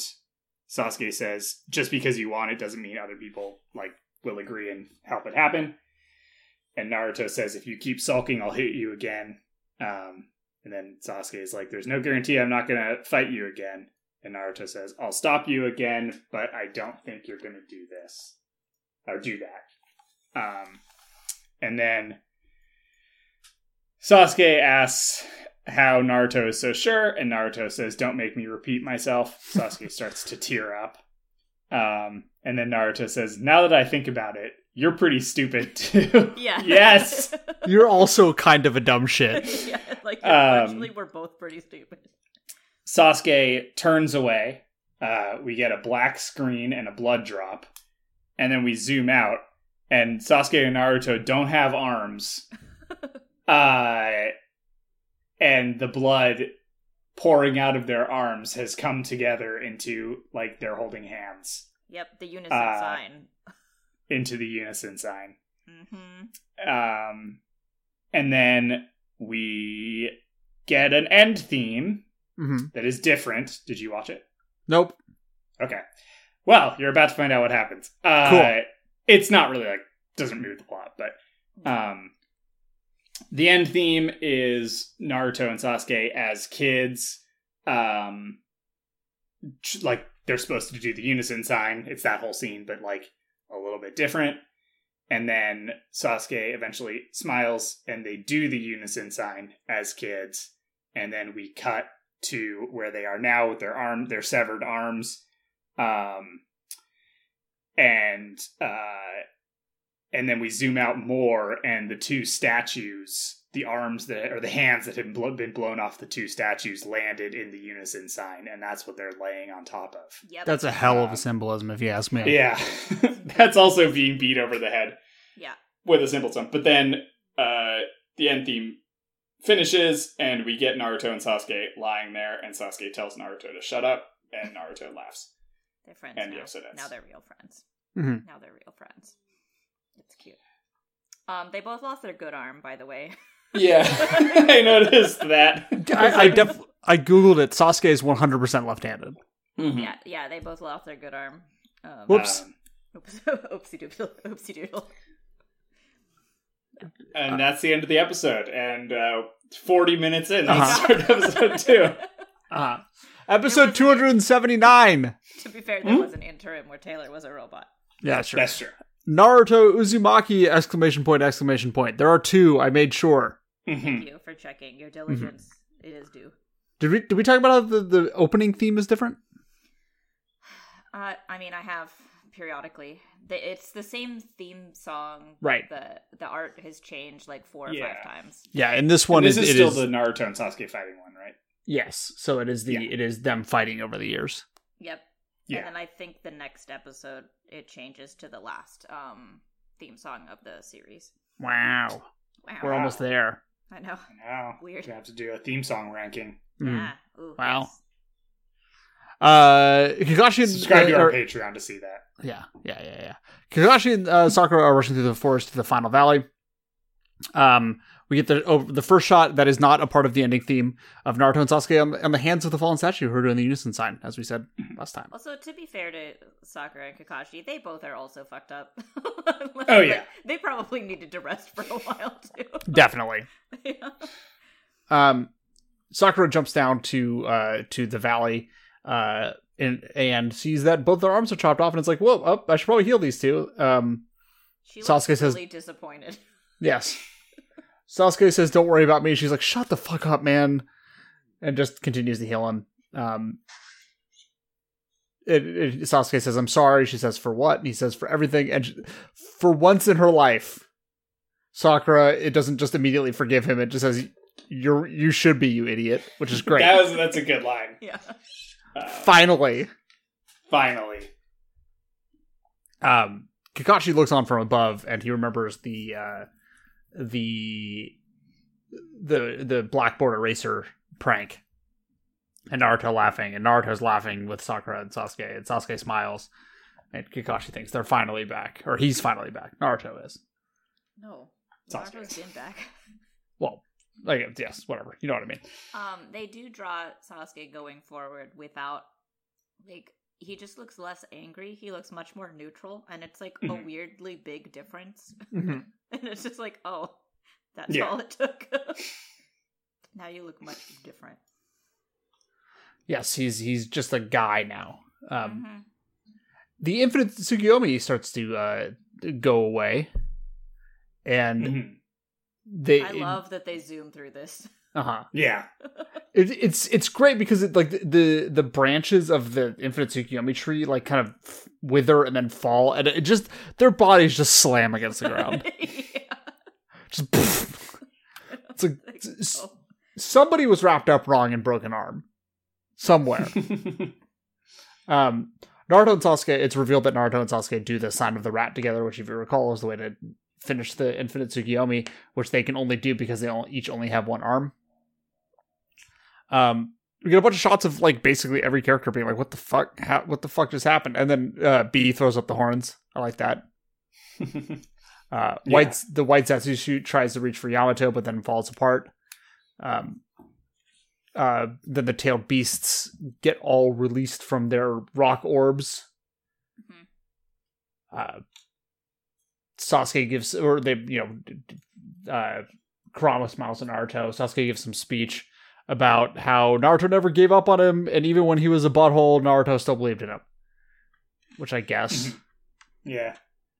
Sasuke says, just because you want it doesn't mean other people like will agree and help it happen. And Naruto says, if you keep sulking, I'll hit you again. Um, and then Sasuke is like, there's no guarantee I'm not gonna fight you again. And Naruto says, I'll stop you again, but I don't think you're gonna do this or do that. Um, and then Sasuke asks how Naruto is so sure, and Naruto says, Don't make me repeat myself. Sasuke starts to tear up. Um, and then Naruto says, Now that I think about it, you're pretty stupid too. Yeah. yes. You're also kind of a dumb shit. yeah, like Um, actually, we're both pretty stupid. Sasuke turns away. Uh, we get a black screen and a blood drop. And then we zoom out, and Sasuke and Naruto don't have arms. Uh, and the blood pouring out of their arms has come together into, like, they're holding hands Yep, the unison Uh, sign. into the unison sign. hmm Um, and then we get an end theme hmm that is different. Did you watch it? Nope. Okay. Well, you're about to find out what happens. Uh, Cool. It's not really like doesn't move the plot, but um, the end theme is Naruto and Sasuke as kids. Um, like they're supposed to do the unison sign. It's that whole scene, but like a little bit different. And then Sasuke eventually smiles, and they do the unison sign as kids. And then we cut to where they are now with their arm, their severed arms, um, and uh, and then we zoom out more, and the two statues, the arms that or the hands that had blo- been blown off the two statues, landed in the unison sign, and that's what they're laying on top of. Yep. That's a hell of a symbolism, if you ask me. Yeah, that's also being beat over the head yeah. with a simpleton. But then uh, the end theme finishes, and we get Naruto and Sasuke lying there, and Sasuke tells Naruto to shut up, and Naruto laughs. They're friends And now. yes, it is. Now they're real friends. Mhm. Now they're real friends. It's cute. Um, they both lost their good arm, by the way. Yeah, I noticed that. I, I def I googled it. Sasuke is 100 percent left-handed. Mhm. Yeah, yeah, they both lost their good arm. Um, Whoops. Um, Oops, oopsie doodle, oopsie doodle. And that's the end of the episode. And uh, 40 minutes in, Uh-huh. let's start episode two. Uh, episode 279. to be fair, there was an interim where Taylor was a robot. Yeah, sure. That's true. Naruto Uzumaki exclamation point exclamation point. There are two. I made sure. Mhm. Thank you for checking your diligence. It is due. Did we did we talk about how the, the opening theme is different? Uh, I mean, I have periodically. It's the same theme song. Right. The the art has changed like four or Yeah. five times. Yeah, and this one And this is, is it still is- the Naruto and Sasuke fighting one, right? yes. So it is the Yeah. it is them fighting over the years. Yep. Yeah. And then I think the next episode it changes to the last um theme song of the series. Wow, Wow. we're almost there. I know. Now Weird. we have to do a theme song ranking. Mm. Yeah. Ooh, Wow. yes. Uh, Kakashi and Subscribe to uh, our or- Patreon to see that. Yeah, yeah, yeah, yeah. Kakashi and uh, Sakura are rushing through the forest to the final valley. Um, we get the over the first shot that is not a part of the ending theme of Naruto and Sasuke on, on the hands of the fallen statue who are doing the unison sign, as we said last time. Also, to be fair to Sakura and Kakashi, they both are also fucked up. Oh, yeah. they probably needed to rest for a while too. Definitely. yeah. Um, Sakura jumps down to uh to the valley, uh, and and sees that both their arms are chopped off, and it's like, whoa, oh, I should probably heal these two. Um, She Sasuke looks says- disappointed. Yes. Sasuke says, "Don't worry about me." She's like, "Shut the fuck up, man," and just continues to heal him. Um, it, it, Sasuke says, "I'm sorry." She says, "For what?" And he says, "For everything." And she- for once in her life, Sakura it doesn't just immediately forgive him. It just says, "You're you should be, you idiot," which is great. That was that's a good line. Yeah. Uh, Finally, finally. um, Kakashi looks on from above, and he remembers the uh, the the the blackboard eraser prank, and Naruto laughing, and Naruto's laughing with Sakura and Sasuke, and Sasuke smiles, and Kakashi thinks they're finally back, or he's finally back. Naruto is. No. Sasuke. Naruto's been back. Well, like yes, whatever. You know what I mean. Um, they do draw Sasuke going forward without like he just looks less angry. He looks much more neutral, and it's like a Mhm. weirdly big difference. Mhm. and it's just like, oh, that's Yeah. all it took. now you look much different. Yes, he's he's just a guy now. Um, Mhm. The infinite Tsukiyomi starts to uh, go away, and Mhm. they I love that they zoom through this. uh huh. Yeah. It, it's it's great because it like the, the the branches of the infinite Tsukiyomi tree like kind of wither and then fall, and it just their bodies just slam against the ground. Just it's like Like, s- oh. somebody was wrapped up wrong and broken arm somewhere. um, Naruto and Sasuke. It's revealed that Naruto and Sasuke do the sign of the rat together, which, if you recall, is the way to finish the infinite Tsukiyomi, which they can only do because they all, each only have one arm. Um, we get a bunch of shots of like basically every character being like, "What the fuck? How, what the fuck just happened?" And then uh, B throws up the horns. I like that. Uh, Yeah. White's the white Zetsu shoot tries to reach for Yamato, but then falls apart. Um, uh, then the tailed beasts get all released from their rock orbs. Mhm. Uh, Sasuke gives, or they, you know, d- d- uh, Kurama smiles at Naruto. Sasuke gives some speech about how Naruto never gave up on him, and even when he was a butthole, Naruto still believed in him. Which I guess. yeah.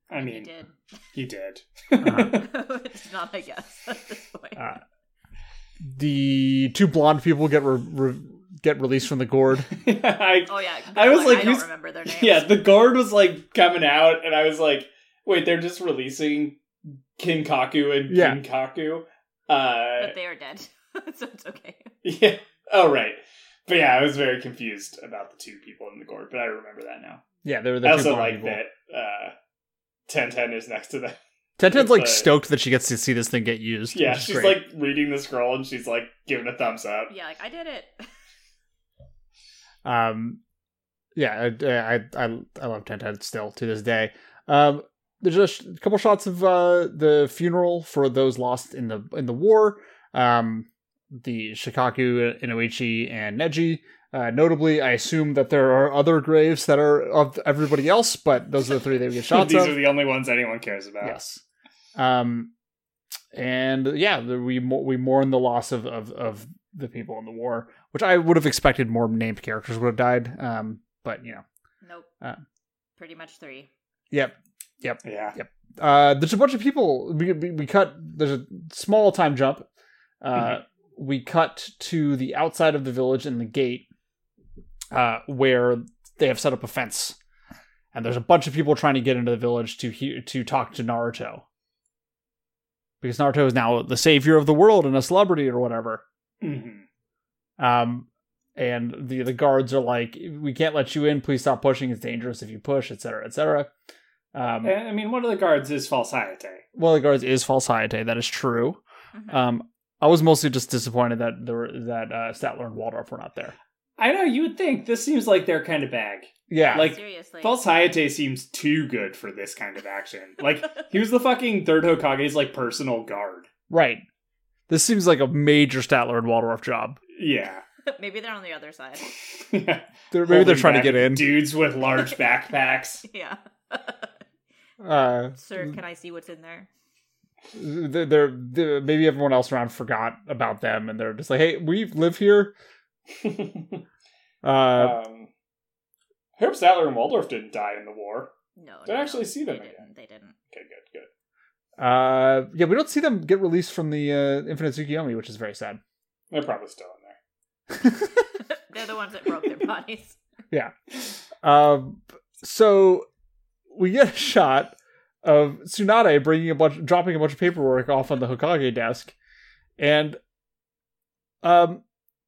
I He mean, did. He did. Uh-huh. it's not, I guess, at this point. Uh, the two blonde people get re- re- get released from the gourd. I, oh yeah, I was like, I don't remember their names. yeah, the guard was like coming out, and I was like, wait, they're just releasing Kinkaku and Yeah. Ginkaku. Uh, but they are dead, so it's okay. yeah. Oh, right. But yeah, I was very confused about the two people in the gourd, but I remember that now. Yeah, they were the I two also blonde like people. that uh, Tenten is next to them. Tenten's like But- stoked that she gets to see this thing get used. Yeah, she's great. like reading the scroll and she's like giving a thumbs up. Yeah, like I did it. Um, yeah, I I I, I love Tenten still to this day. Um, there's just a couple shots of uh the funeral for those lost in the in the war. Um, the Shikaku, Inoichi, and Neji. Uh, notably, I assume that there are other graves that are of everybody else, but those are the three that we get shots These of. are the only ones anyone cares about. Yes. Um, and yeah, the, we we mourn the loss of, of of the people in the war, which I would have expected more named characters would have died. Um, but you know, Nope. Uh. Pretty much three. yep. Yep. Yeah. Yep. Uh, there's a bunch of people. We, we, we cut. There's a small time jump. Uh, Mhm. We cut to the outside of the village and the gate, uh, where they have set up a fence, and there's a bunch of people trying to get into the village to hear to talk to Naruto, because Naruto is now the savior of the world and a celebrity or whatever. hmm Um, and the the guards are like, "We can't let you in. Please stop pushing. It's dangerous if you push, etc., etc." Um, I mean, one of the guards is false Hayate. one of the guards is false Hayate. That is true. Mhm. Um, I was mostly just disappointed that there were, that uh, Statler and Waldorf were not there. I know you would think this seems like their kind of bag. Yeah, like, Seriously. False Hayate seems too good for this kind of action. Like he was the fucking third Hokage's like personal guard. right. This seems like a major Statler and Waldorf job. Yeah. Maybe they're on the other side. They're, maybe they're trying to get in. Dudes with large backpacks. Yeah. Uh, Sir, can I see what's in there? they're, they're, they're- maybe everyone else around forgot about them, and they're just like, "Hey, we live here." Uh, um, I hope Statler and Waldorf didn't die in the war. No. Did I no, actually no, see them they again? Didn't, they didn't. Okay, good, good. uh, yeah, we don't see them get released from the uh, Infinite Tsukiyomi, which is very sad. They're probably still in there. They're the ones that broke their bodies. Yeah. Um, so we get a shot of Tsunade bringing a bunch, dropping a bunch of paperwork off on the Hokage desk, and um,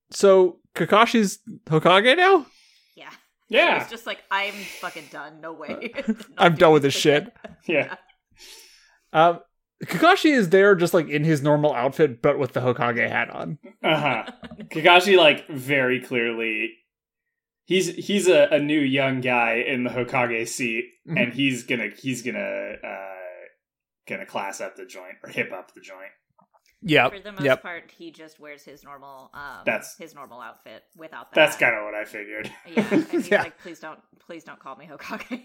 so Kakashi's Hokage now. Yeah. Yeah, It's just like, I'm fucking done. No way. I'm done with this shit. yeah. Um, Kakashi is there just like in his normal outfit, but with the Hokage hat on. Uh huh. Kakashi, like, very clearly, he's he's a, a new young guy in the Hokage seat, Mhm. and he's gonna he's gonna uh gonna class up the joint or hip up the joint. Yep. For the most Yep. part, he just wears his normal um That's- his normal outfit without that. That's kind of what I figured. Yeah, and he's Yeah. like, please don't, please don't call me Hokage.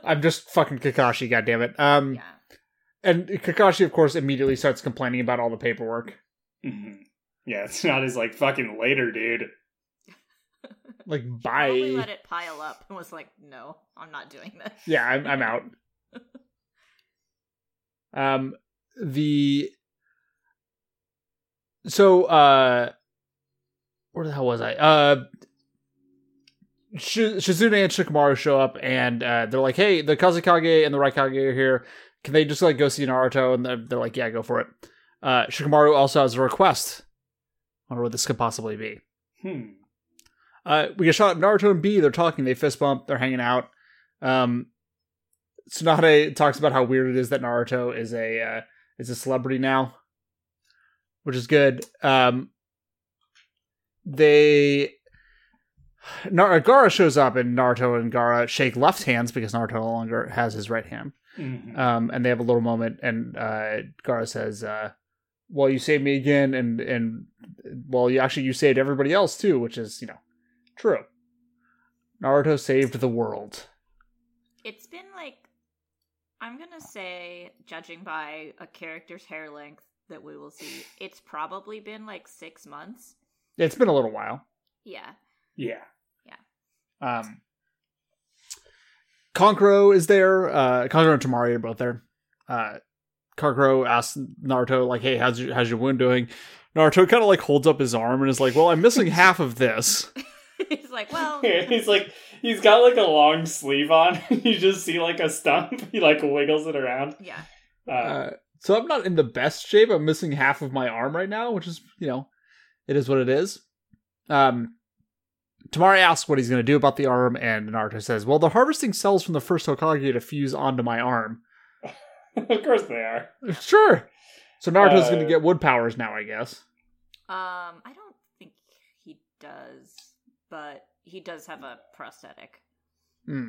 I'm just fucking Kakashi. goddammit. Um, yeah, and Kakashi, of course, immediately starts complaining about all the paperwork. Mhm. Yeah, it's not as like fucking later, dude. Like, probably bye. let it pile up and was like, no, I'm not doing this. yeah, I'm, I'm out. Um, the so uh, where the hell was I? Uh, Sh- Shizune and Shikamaru show up, and uh, they're like, "Hey, the Kazekage and the Raikage are here. Can they just like go see Naruto?" And they're, they're like, "Yeah, go for it." Uh, Shikamaru also has a request. I wonder what this could possibly be. Hmm. Uh, we get shot Naruto and B. They're talking. They fist bump. They're hanging out. Um, Tsunade talks about how weird it is that Naruto is a uh, is a celebrity now, which is good. Um, they Nar- Gaara shows up and Naruto and Gaara shake left hands because Naruto no longer has his right hand. Mhm. Um, and they have a little moment, and uh, Gaara says, uh, "Well, you saved me again, and and well, you actually you saved everybody else too, which is you know true. Naruto saved the world. It's been like, I'm gonna say, judging by a character's hair length that we will see, it's probably been like six months. It's been a little while. Yeah, Yeah. Yeah. Um, Kankuro is there. Uh, Kankuro and Temari are both there. Uh, Kankuro asks Naruto, like, "Hey, how's your how's your wound doing?" Naruto kind of like holds up his arm and is like, "Well, I'm missing half of this." he's like, well, he's like he's got like a long sleeve on. you just see like a stump. He like wiggles it around. yeah, Uh, Uh, so I'm not in the best shape. I'm missing half of my arm right now, which is, you know, it is what it is. Um, Temari asks what he's going to do about the arm, and Naruto says, "Well, they're harvesting cells from the first Hokage to fuse onto my arm." of course they are. Sure. So Naruto's Uh, going to get wood powers now, I guess. um, I don't think he does, but he does have a prosthetic. Hmm.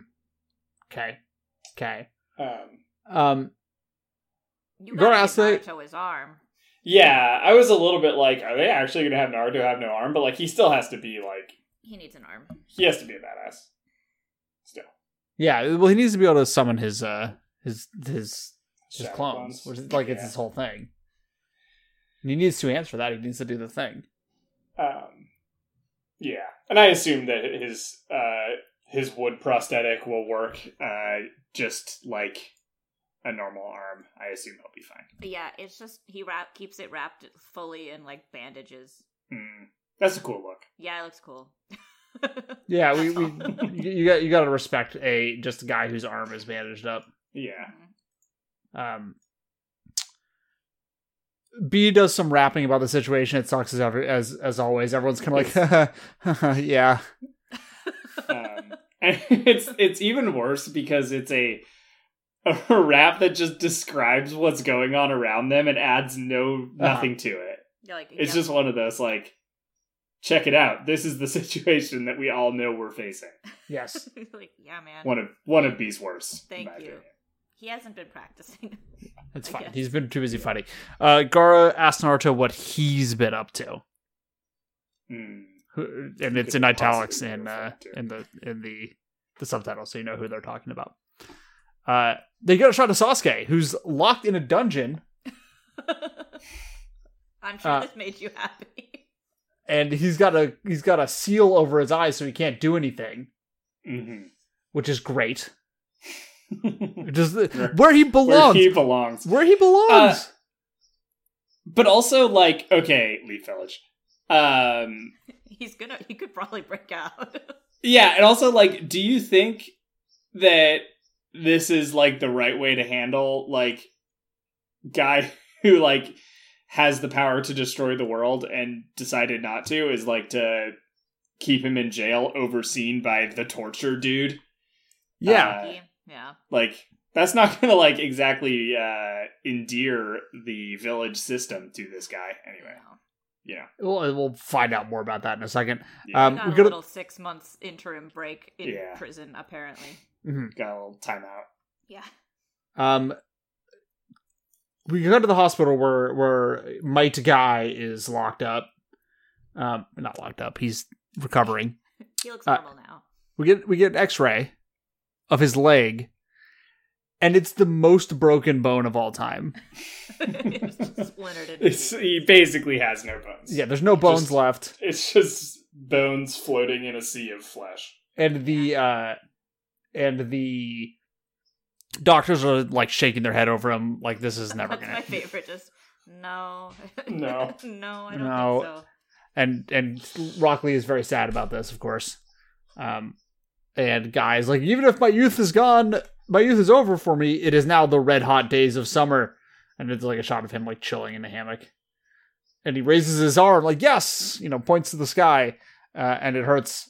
Okay. Okay. Um, Um, You Gora gotta asked give Naruto his arm. yeah, I was a little bit like, are they actually gonna have Naruto have no arm? But like, he still has to be like, He needs an arm. he has to be a badass. Still, yeah. Well, he needs to be able to summon his uh his his his Shadow clones, clones. which is like it's his whole thing. And he needs two hands for that. He needs to do the thing. Um, yeah, and I assume that his uh, his wood prosthetic will work uh, just like a normal arm. I assume he'll be fine. Yeah, it's just he wrap keeps it wrapped fully in like bandages. Hmm. That's a cool look. Yeah, it looks cool. Yeah, we, we you you got you got to respect a just a guy whose arm is bandaged up. Yeah. Um, B does some rapping about the situation. It sucks as ever, as as always. Everyone's kind of like, yeah, um, and it's it's even worse because it's a a rap that just describes what's going on around them and adds no nothing to it. You're like, It's yeah. just one of those like, check it out. This is the situation that we all know we're facing. yes. like, yeah, man. One of one of B's worst. Thank you. opinion. He hasn't been practicing. It's fine. guess. He's been too busy fighting. Uh, Gaara asks Naruto what he's been up to, Hmm. Who- and it's in italics in uh, in the in the the subtitles, so you know who they're talking about. Uh, they get a shot of Sasuke, who's locked in a dungeon, I'm sure Uh, this made you happy. and he's got a he's got a seal over his eyes, so he can't do anything, Mhm. which is great. Just Where- where he Where belongs. he belongs. Where he belongs. But also, like, okay, Leaf Village. Um, He's gonna. He could probably break out. yeah, and also, like, do you think that this is like the right way to handle like guy who like has the power to destroy the world and decided not to is like to keep him in jail overseen by the torture dude yeah. uh, yeah. like that's not gonna like exactly uh endear the village system to this guy anyway No. you know We'll, we'll find out more about that in a second. yeah, Um, Got we a gotta- little six months interim break in Yeah. prison, apparently. Mhm. got a little timeout Yeah. Um, we go to the hospital where where Might Guy is locked up. Um, not locked up. He's recovering. He looks Uh, normal now. We get we get an X-ray of his leg, and it's the most broken bone of all time. it's just splintered in it's, he basically has no bones Yeah, there's no bones Just- left, it's just bones floating in a sea of flesh and the uh, and the doctors are like shaking their head over him, like this is never That's gonna. my favorite. Just no, No. no, I don't No. think so. and and Rock Lee is very sad about this, of course. Um, and guys, like even if my youth is gone, my youth is over for me. It is now the red hot days of summer, and it's like a shot of him like chilling in a hammock, and he raises his arm like yes, you know, points to the sky, uh, and it hurts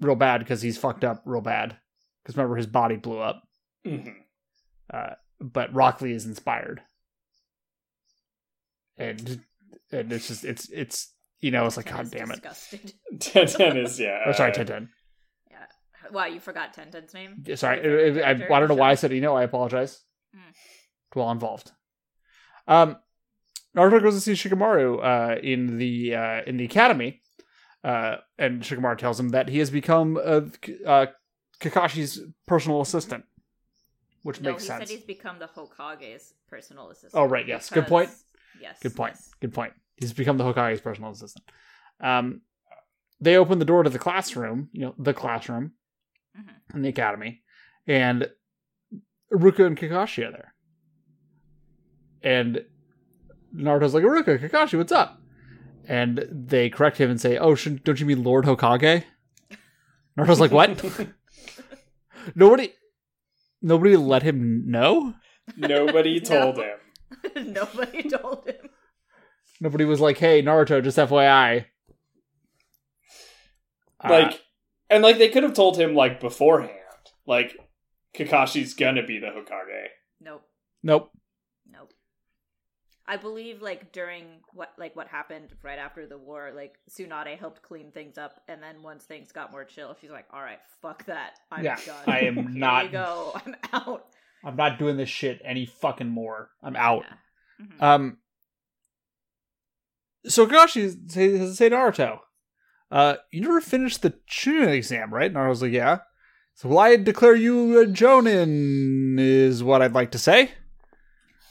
real bad because he's fucked up real bad. Because remember, his body blew up. hmm Uh, but Rock Lee is inspired, and and it's just it's it's you know it's like Ten god is damn it. Disgusted. Tenten is yeah Oh, sorry, uh, Tintin. Yeah. Wow, you forgot Tenten's name. Yeah, Sorry, Your favorite I, I, I don't know why I show? said you know. I apologize Mm. to all involved. Um, Naruto goes to see Shikamaru uh, in the uh, in the academy, uh, and Shikamaru tells him that he has become uh, K- uh, Kakashi's personal assistant, which No, makes he sense. said he's become the Hokage's personal assistant. Oh, right, yes. Good point. Yes. Good point. yes. Good point. He's become the Hokage's personal assistant. Um, they open the door to the classroom, you know, the classroom Mhm. in the academy, and Ruka and Kakashi are there. And Naruto's like, Ruka, Kakashi, what's up? And they correct him and say, Oh, should, don't you mean Lord Hokage? Naruto's like, What? nobody, nobody let him know. nobody told him Nobody told him. Nobody was like, Hey, Naruto, just FYI. Uh, like and like they could have told him like beforehand like kakashi's gonna be the hokage Nope. nope. Nope. I believe like during what like what happened right after the war, like Tsunade helped clean things up, and then once things got more chill, she's like, "All right, fuck that, I'm Yeah, done. I am Here not- go, I'm out." I'm not doing this shit any fucking more. I'm out. Yeah. Mhm. Um. So Kakashi says say to Naruto, uh, you never finished the Chunin exam, right? Naruto's like, yeah. So well, I declare you a Jonin, is what I'd like to say.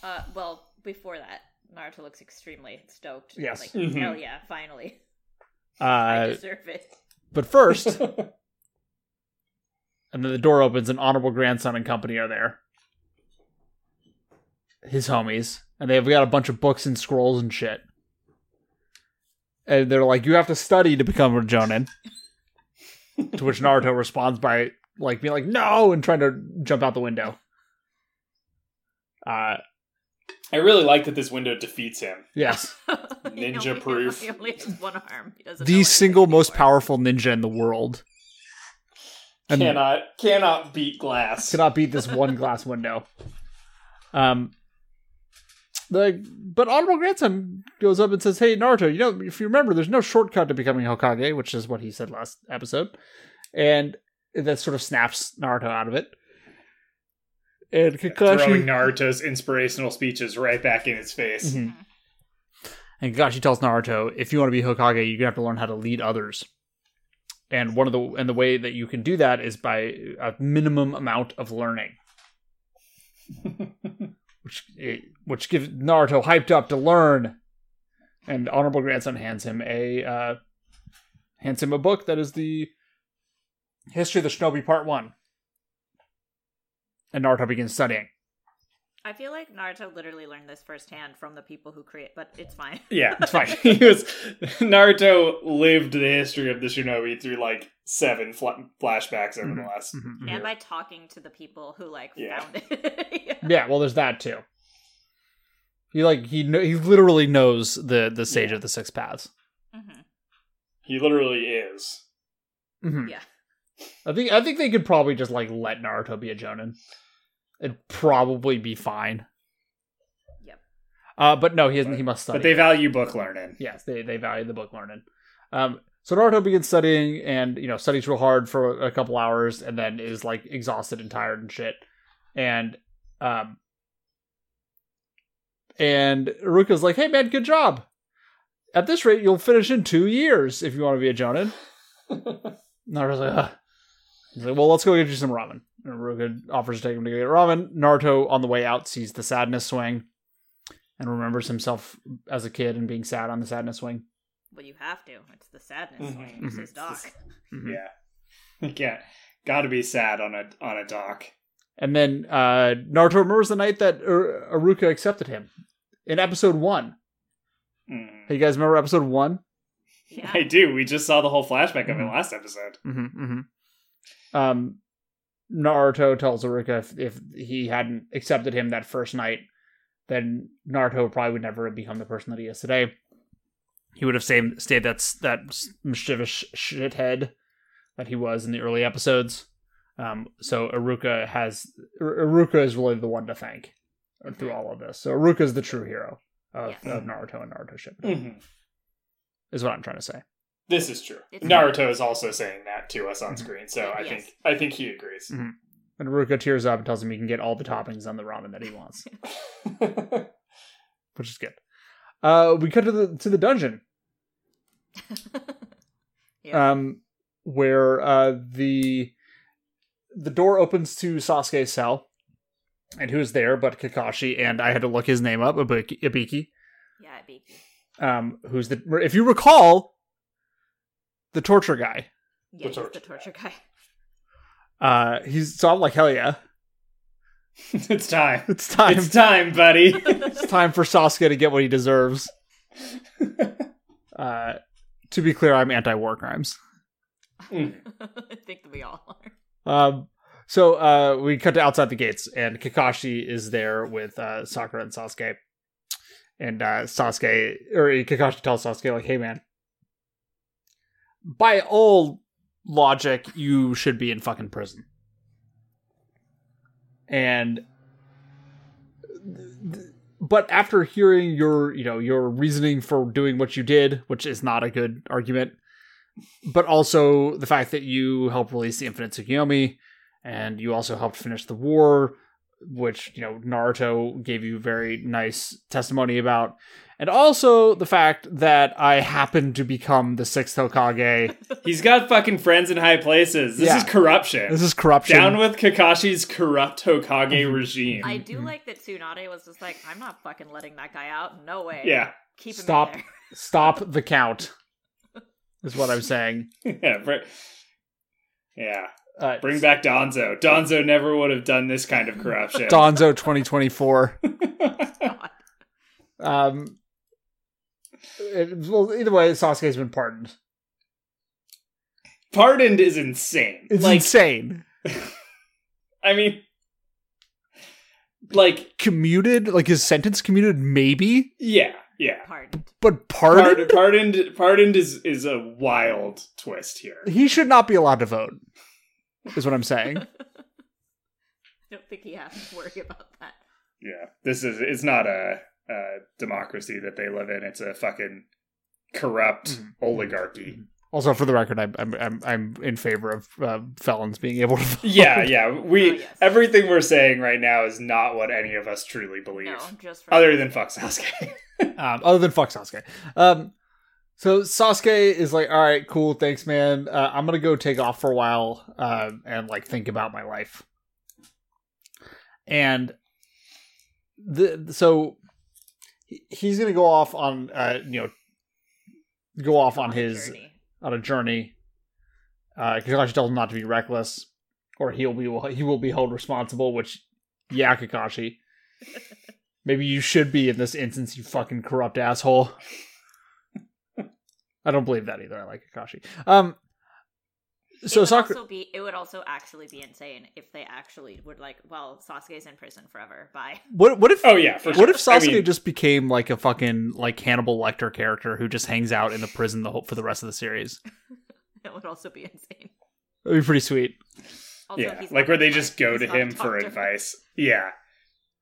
Uh, well, before that, Naruto looks extremely stoked. Yes. Like, Mhm. hell yeah, finally. I Uh, deserve it. but first, and then the door opens, and honorable grandson and company are there. His homies, and they've got a bunch of books and scrolls and shit. And they're like, "You have to study to become a Jonin." to which Naruto responds by like being like, "No!" and trying to jump out the window. Uh, I really like that this window defeats him. yes, Ninja only- proof. He only has one arm. He doesn't the single most anymore. powerful ninja in the world. And- cannot cannot beat glass. cannot beat this one glass window. Um, the but honorable grandson goes up and says, "Hey Naruto, you know if you remember, there's no shortcut to becoming Hokage, which is what he said last episode," and that sort of snaps Naruto out of it. And Kakashi Throwing Naruto's inspirational speeches right back in his face. Mhm. and Kakashi tells Naruto, "If you want to be Hokage, you're gonna have to learn how to lead others." And one of the and the way that you can do that is by a minimum amount of learning. which eh, which gives Naruto hyped up to learn. And honorable grandson hands him a uh, hands him a book that is the history of the Shinobi Part One. And Naruto begins studying. I feel like Naruto literally learned this firsthand from the people who create, but it's fine. Yeah, it's fine. he was Naruto lived the history of the Shinobi through like seven fla- flashbacks over the Mhm. last. Mhm, and by talking to the people who like Yeah. found it. yeah. Yeah, well, there's that too. He like he kn- he literally knows the the sage Yeah. of the six paths. hmm He literally is. Mhm. Yeah. I think I think they could probably just like let Naruto be a Jonin. It'd probably be fine. Yep. Uh, but no, he hasn't. He must study. But they value book learning. yes, they they value the book learning. Um, so Naruto begins studying, and you know studies real hard for a couple hours, and then is like exhausted and tired and shit. And um, and Iruka's like, "Hey man, good job. At this rate, you'll finish in two years if you want to be a Jonin." Naruto's like, Ugh. He's like, well, let's go get you some ramen. And Iruka offers to take him to go get ramen. Naruto, on the way out, sees the sadness swing and remembers himself as a kid and being sad on the sadness swing. Well, you have to. It's the sadness Mhm. swing. It's his doc. Mhm. Yeah, you can't. Got to be sad on a on a dock. And then uh, Naruto remembers the night that Ur- Iruka accepted him in episode one. Mm. Hey, you guys remember episode one? Yeah. I do. We just saw the whole flashback of it Mhm. last episode. Mm-hmm, mm-hmm. Um, Naruto tells Iruka if, if he hadn't accepted him that first night, then Naruto probably would never have become the person that he is today. He would have stayed, stayed that that mischievous shithead that he was in the early episodes. Um, so Iruka has Iruka is really the one to thank through all of this. So Iruka is the true hero of, Yes. of Naruto and Naruto Shippuden. Mhm. Is what I'm trying to say. This is true. It's- Naruto is also saying that to us on screen, so I Yes. think I think he agrees. Mhm. And Iruka tears up and tells him he can get all the toppings on the ramen that he wants. which is good. Uh, we cut to the to the dungeon, yeah. um, where uh, the the door opens to Sasuke's cell, and who's there but Kakashi and I had to look his name up, Ibiki, Ibiki yeah, Ibiki. um, who's the if you recall, the torture guy. Yeah, he's the torture torture guy. Uh, he's so I'm like hell yeah, it's time. it's time. It's time, buddy. it's time for Sasuke to get what he deserves. Uh, to be clear, I'm anti-war crimes. Mm. I think that we all are. Um, so uh, we cut to outside the gates, and Kakashi is there with uh, Sakura and Sasuke. And uh, Sasuke or Kakashi tells Sasuke like, "Hey, man, by all logic, you should be in fucking prison." And but after hearing your, you know, your reasoning for doing what you did, which is not a good argument, but also the fact that you helped release the Infinite Tsukiyomi, and you also helped finish the war, which you know Naruto gave you very nice testimony about, and also the fact that I happen to become the sixth Hokage. He's got fucking friends in high places. This Yeah. is corruption. This is corruption. Down with Kakashi's corrupt Hokage regime. I do like that Tsunade was just like, I'm not fucking letting that guy out. No way. yeah. Keep him Stop. there. Stop the count. Is what I'm saying. yeah. br- Yeah. Uh, Bring back Danzo. Danzo never would have done this kind of corruption. Danzo 2024. Um, it- well, either way, Sasuke's been pardoned. Pardoned is insane. It's like, insane. I mean, like, Commuted, like his sentence commuted, maybe, yeah, yeah. Pardoned. but pardoned. Pardoned, pardoned, pardoned is is a wild twist here. He should not be allowed to vote. Is what I'm saying. I don't think he has to worry about that. Yeah, this is it's not a, a democracy that they live in. It's a fucking corrupt Mhm. oligarchy. Also, for the record, I'm I'm I'm, I'm in favor of uh, felons being able to vote. Yeah, yeah. We Oh, yes. everything we're saying right now is not what any of us truly believe, No, just for other than fuck Sasuke. um, other than fuck Sasuke. Um, so Sasuke is like, all right, cool, thanks, man. Uh, I'm gonna go take off for a while uh, and like think about my life. And the so he- he's gonna go off on uh, you know go off on a his journey. on a journey. Uh, Kakashi tells him not to be reckless, or he'll be he will be held responsible. Which, yeah, Kakashi, maybe you should be in this instance. You fucking corrupt asshole. I don't believe that either. I like Kakashi. Um, so it would Sakura, also be it would also actually be insane if they actually would like well Sasuke's in prison forever bye what what if oh yeah, for what sure. if Sasuke I mean, just became like a fucking like Hannibal Lecter character who just hangs out in the prison the whole for the rest of the series? it would also be insane That'd be pretty sweet. also, yeah, like not where they smart. just go He's to him for doctor. advice. Yeah,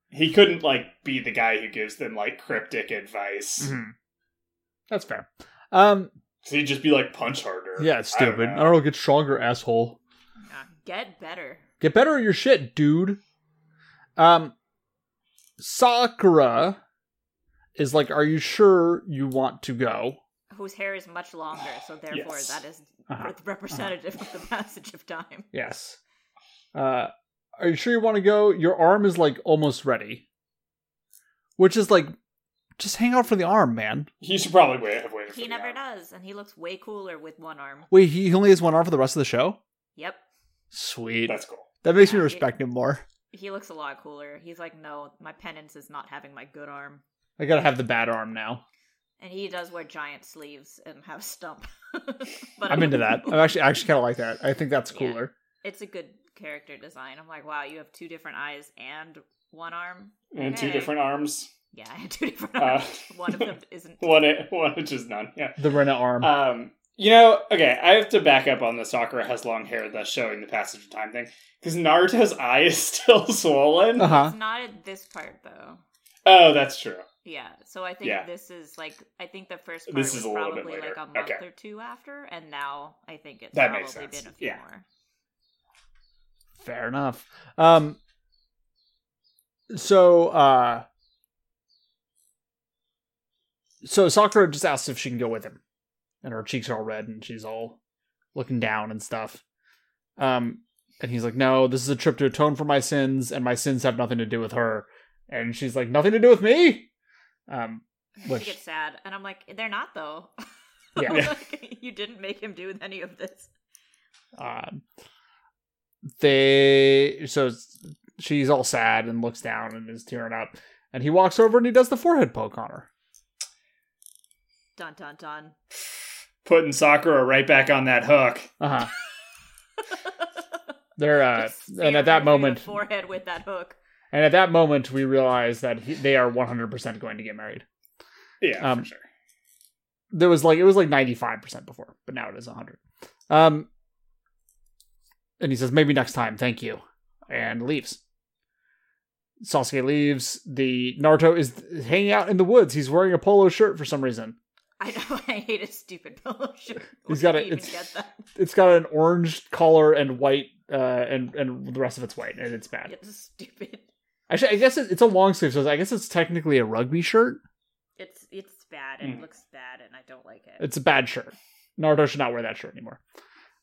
he couldn't like be the guy who gives them like cryptic advice. Mhm. That's fair. Um, So he'd just be like punch harder. yeah, it's I don't stupid. I don't know. Get stronger, asshole. Yeah, get better Get better at your shit, dude. Um, Sakura is like, "Are you sure you want to go?" whose hair is much longer so therefore Yes. that is Uh-huh. representative of the passage of time Yes. Uh, are you sure you want to go? Your arm is like almost ready, which is like, just hang out for the arm, man. He should probably wait. Have waited. he the never arm. does and he looks way cooler with one arm Wait, he only has one arm for the rest of the show. yep Sweet. That's cool. that makes me Yeah, respect him more. he looks a lot cooler he's like no my penance is not having my good arm I gotta have the bad arm now. and he does wear giant sleeves and have stump but I'm into that. I'm actually, I actually kind of like that. I think that's Yeah. cooler. it's a good character design. I'm like, wow, you have two different eyes and one arm. And two different arms. Yeah, I had two different Uh, one of them isn't. One, one which is none. Yeah. The Rena arm. Um, you know, okay, I have to back up on the Sakura has long hair, thus showing the passage of time thing. Because Naruto's eye is still swollen. Uh huh. It's not at this part though. Oh, that's true. Yeah, so I think Yeah. this is like I think the first part This was is a little bit probably like a month Okay. or two after, and now I think it's That probably makes sense. been a few Yeah. more. Fair enough. Um. So, uh. So Sakura just asks if she can go with him, and her cheeks are all red, and she's all looking down and stuff. Um, and he's like, "No, this is a trip to atone for my sins, and my sins have nothing to do with her." And she's like, "Nothing to do with me." Um, Which- She gets sad, and I'm like, they're not though. Yeah. Like, you didn't make him do any of this. um, they so she's all sad and looks down and is tearing up, and he walks over and he does the forehead poke on her. Dun dun dun. Putting Sakura right back on that hook. Uh huh. They're uh, Just and at that her through the moment, forehead with that hook. and at that moment, we realize that he, they are one hundred percent going to get married. Yeah, Um, for sure. There was like it was like ninety five percent before, but now it is hundred. Um, and he says maybe next time, thank you, and leaves. Sasuke leaves. The Naruto is hanging out in the woods. He's wearing a polo shirt for some reason. I know I hate a stupid polo shirt. He's got did it's, it's got an orange collar and white, uh, and and the rest of it's white, and it's bad. It's stupid. Actually, I guess it, it's a long sleeve, so I guess it's technically a rugby shirt. It's it's bad. It Mm. looks bad, and I don't like it. It's a bad shirt. Naruto should not wear that shirt anymore.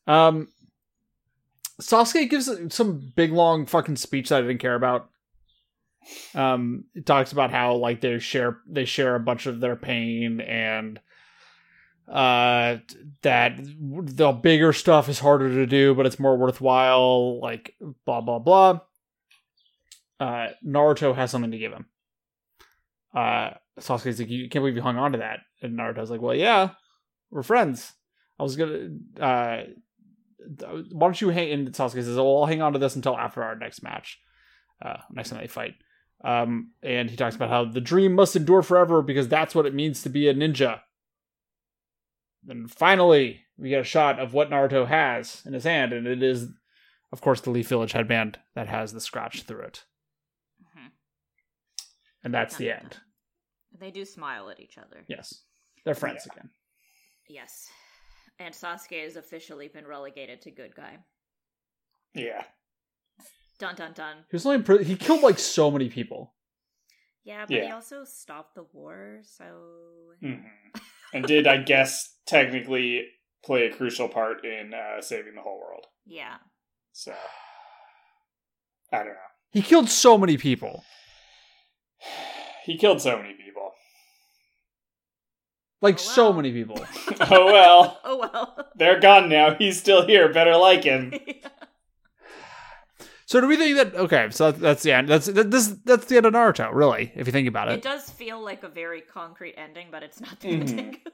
Um, Sasuke gives some big long fucking speech that I didn't care about. Um, it talks about how like they share they share a bunch of their pain and uh that the bigger stuff is harder to do but it's more worthwhile like blah blah blah. Uh naruto has something to give him. Uh sasuke's like you can't believe you hung on to that. And naruto's like well yeah we're friends. I was gonna uh why don't you hang and sasuke says well i'll hang on to this until after our next match uh next time they fight. Um and he talks about how the dream must endure forever because that's what it means to be a ninja and finally, we get a shot of what Naruto has in his hand, and it is, of course, the Leaf Village headband that has the scratch through it. Mhm. And that's the end. They do smile at each other. Yes. They're friends Yeah. again. Yes. And Sasuke has officially been relegated to good guy. Yeah. Dun dun dun. He was only pri- he killed like so many people. Yeah, but he also stopped the war, so hmm And did, I guess, technically play a crucial part in uh, saving the whole world. yeah. So, I don't know. He killed so many people. He killed so many people. Like Oh, so many people. oh well. Oh well. They're gone now. He's still here. Better like him. So do we think that okay, so that's the end. That's that, this that's the end of Naruto, really, if you think about it it. does feel like a very concrete ending, but it's not the Mhm. ending.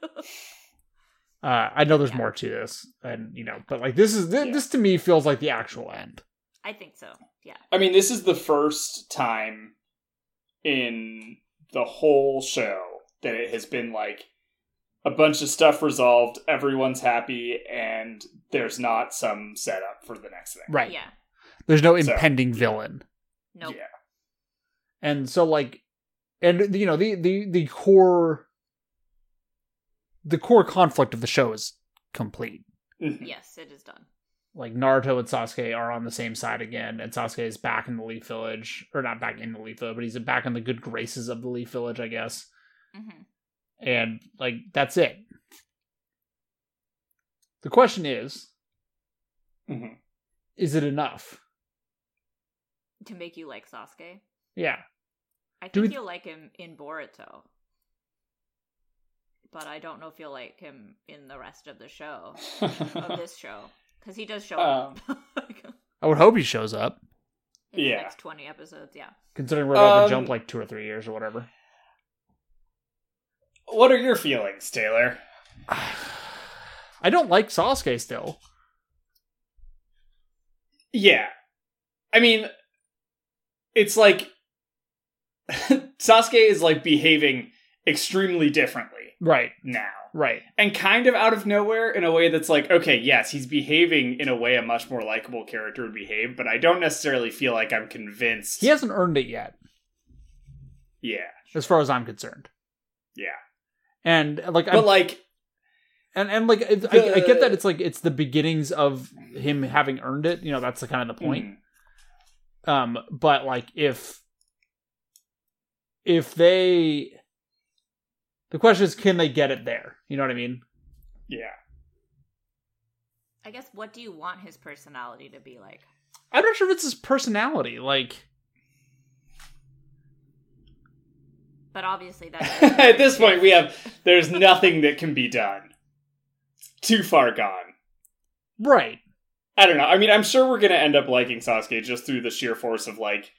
Uh I know there's Yeah. more to this and you know, but like this is this, Yeah. this to me feels like the actual end. I think so. Yeah. I mean, this is the first time in the whole show that it has been like a bunch of stuff resolved, everyone's happy, and there's not some setup for the next thing. Right. Yeah. There's no So, impending villain. Nope. Yeah. and so like and you know the the the core the core conflict of the show is complete Mhm. Yes, it is done. like naruto and sasuke are on the same side again and sasuke is back in the leaf village or not back in the leaf village but he's back in the good graces of the leaf village i guess hmm and like that's it the question is Mhm. is it enough To make you like Sasuke. yeah I Do think we- you'll like him in Boruto. But I don't know if you'll like him in the rest of the show, of this show. Because he does show up. I would hope he shows up the Yeah. next 20 episodes, yeah. considering we're about Um, to jump like two or three years or whatever what are your feelings, Taylor? I don't like Sasuke still. Yeah. I mean, it's like Sasuke is like behaving extremely differently Right, now. right. and kind of out of nowhere in a way that's like okay yes he's behaving in a way a much more likable character would behave but i don't necessarily feel like i'm convinced He hasn't earned it yet, yeah as far as I'm concerned. yeah And like, but I'm, like and and like, it's, I, I get that it's like it's the beginnings of him having earned it. You know, that's the kind of the point. mm, Um, but like, if if they, the question is, can they get it there? You know what I mean? yeah I guess what do you want his personality to be like? I'm not sure if it's his personality. Like, But obviously that at this point we have there's nothing that can be done too far gone right? I don't know i mean i'm sure we're gonna end up liking sasuke just through the sheer force of like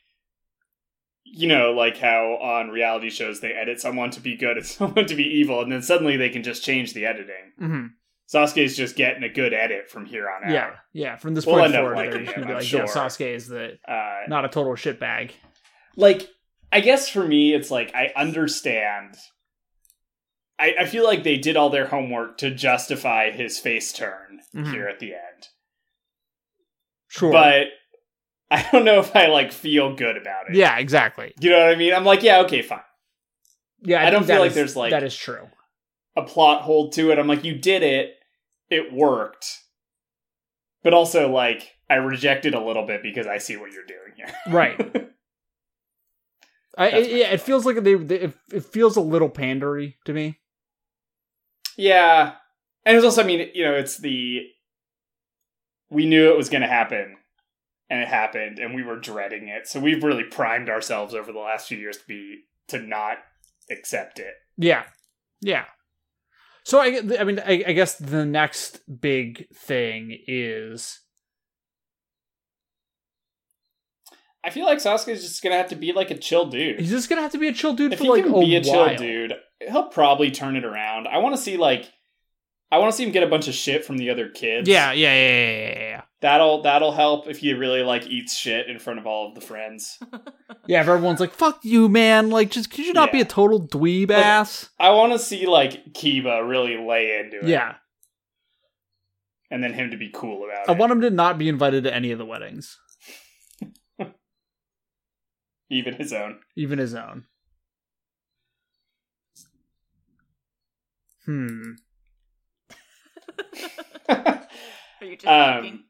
you know like how on reality shows they edit someone to be good and someone to be evil and then suddenly they can just change the editing hmm is just getting a good edit from here on out. Yeah, yeah. From this We'll point forward, they're gonna be like, yeah, sure. Sasuke is the Uh, not a total shitbag. like, I guess for me, it's like I understand. I, I feel like they did all their homework to justify his face turn Mhm. here at the end, Sure. but I don't know if I like feel good about it. yeah, exactly. you know what I mean. I'm like, yeah, okay, fine. Yeah, I don't feel like is- there's, like- that is true. A plot hold to it. I'm like, you did it. It worked. But also, like, I reject it a little bit because I see what you're doing here. Right. I, it, yeah, it feels like they, they it, it feels a little pandery to me. Yeah. And it's also, I mean, you know, it's the. We knew it was going to happen, and it happened, and we were dreading it. So we've really primed ourselves over the last few years to be. to not accept it. Yeah, yeah. So I, I mean, I, I guess the next big thing is I feel like Sasuke's just going to have to be like a chill dude. he's just gonna have to be a chill dude if for he like can a be a chill while. dude, he'll probably turn it around. I want to see like. I want to see him get a bunch of shit from the other kids. Yeah, yeah, yeah, yeah, yeah, yeah. That'll that'll help if he really like eats shit in front of all of the friends. Yeah, if everyone's like, "Fuck you, man!" Like, just could you not be a total dweeb Like, ass? I want to see like Kiba really lay into it. Yeah, and then him to be cool about I it. I want him to not be invited to any of the weddings, even his own. even his own. Hmm. Are you just Um, thinking?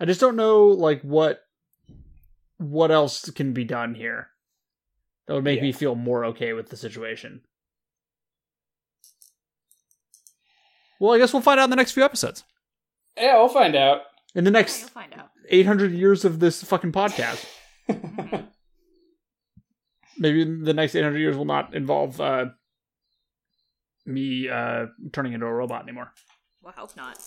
I just don't know, like what what else can be done here that would make Yeah. me feel more okay with the situation. Well, I guess we'll find out in the next few episodes. yeah, we'll find out. In the next find out. 800 years of this fucking podcast. Mhm. Maybe the next 800 years will not involve uh, me uh, turning into a robot anymore. Well, hope not.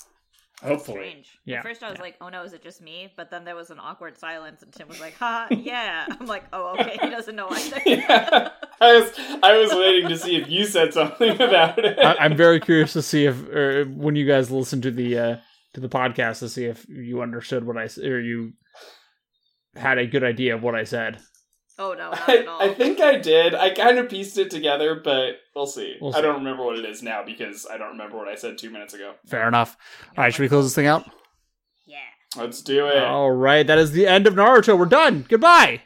Hopefully. Strange. Yeah, At first, I was yeah. like, "Oh no, is it just me?" But then there was an awkward silence, and Tim was like, "Ha, yeah." I'm like, "Oh, okay." He doesn't know either. yeah. I was I was waiting to see if you said something about it. I, I'm very curious to see if, or when you guys listen to the uh, to the podcast, to see if you understood what I s- or you had a good idea of what I said. Oh no, not at all. I, I think I did. I kind of pieced it together, but we'll see. We'll I don't remember what it is now because I don't remember what I said two minutes ago. Fair enough. All right, should we close this thing out? yeah. Let's do it. All right, that is the end of Naruto. We're done. Goodbye.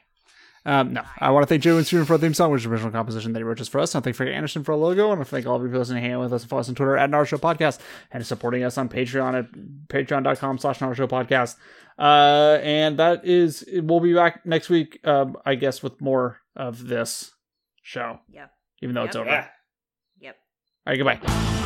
Um, no, I want to thank Joe and Steven for our theme song, which is original composition that he wrote just for us. And I thank Frank Anderson for a logo. And I thank all of you for listening, to hanging with us, and follow us on Twitter at Naruto Podcast, and supporting us on Patreon at patreon.com slash Naruto Podcast. Uh, and that is, we'll be back next week, um, I guess, with more of this show, Yeah. even though it's over. Yeah. Yep. All right, goodbye.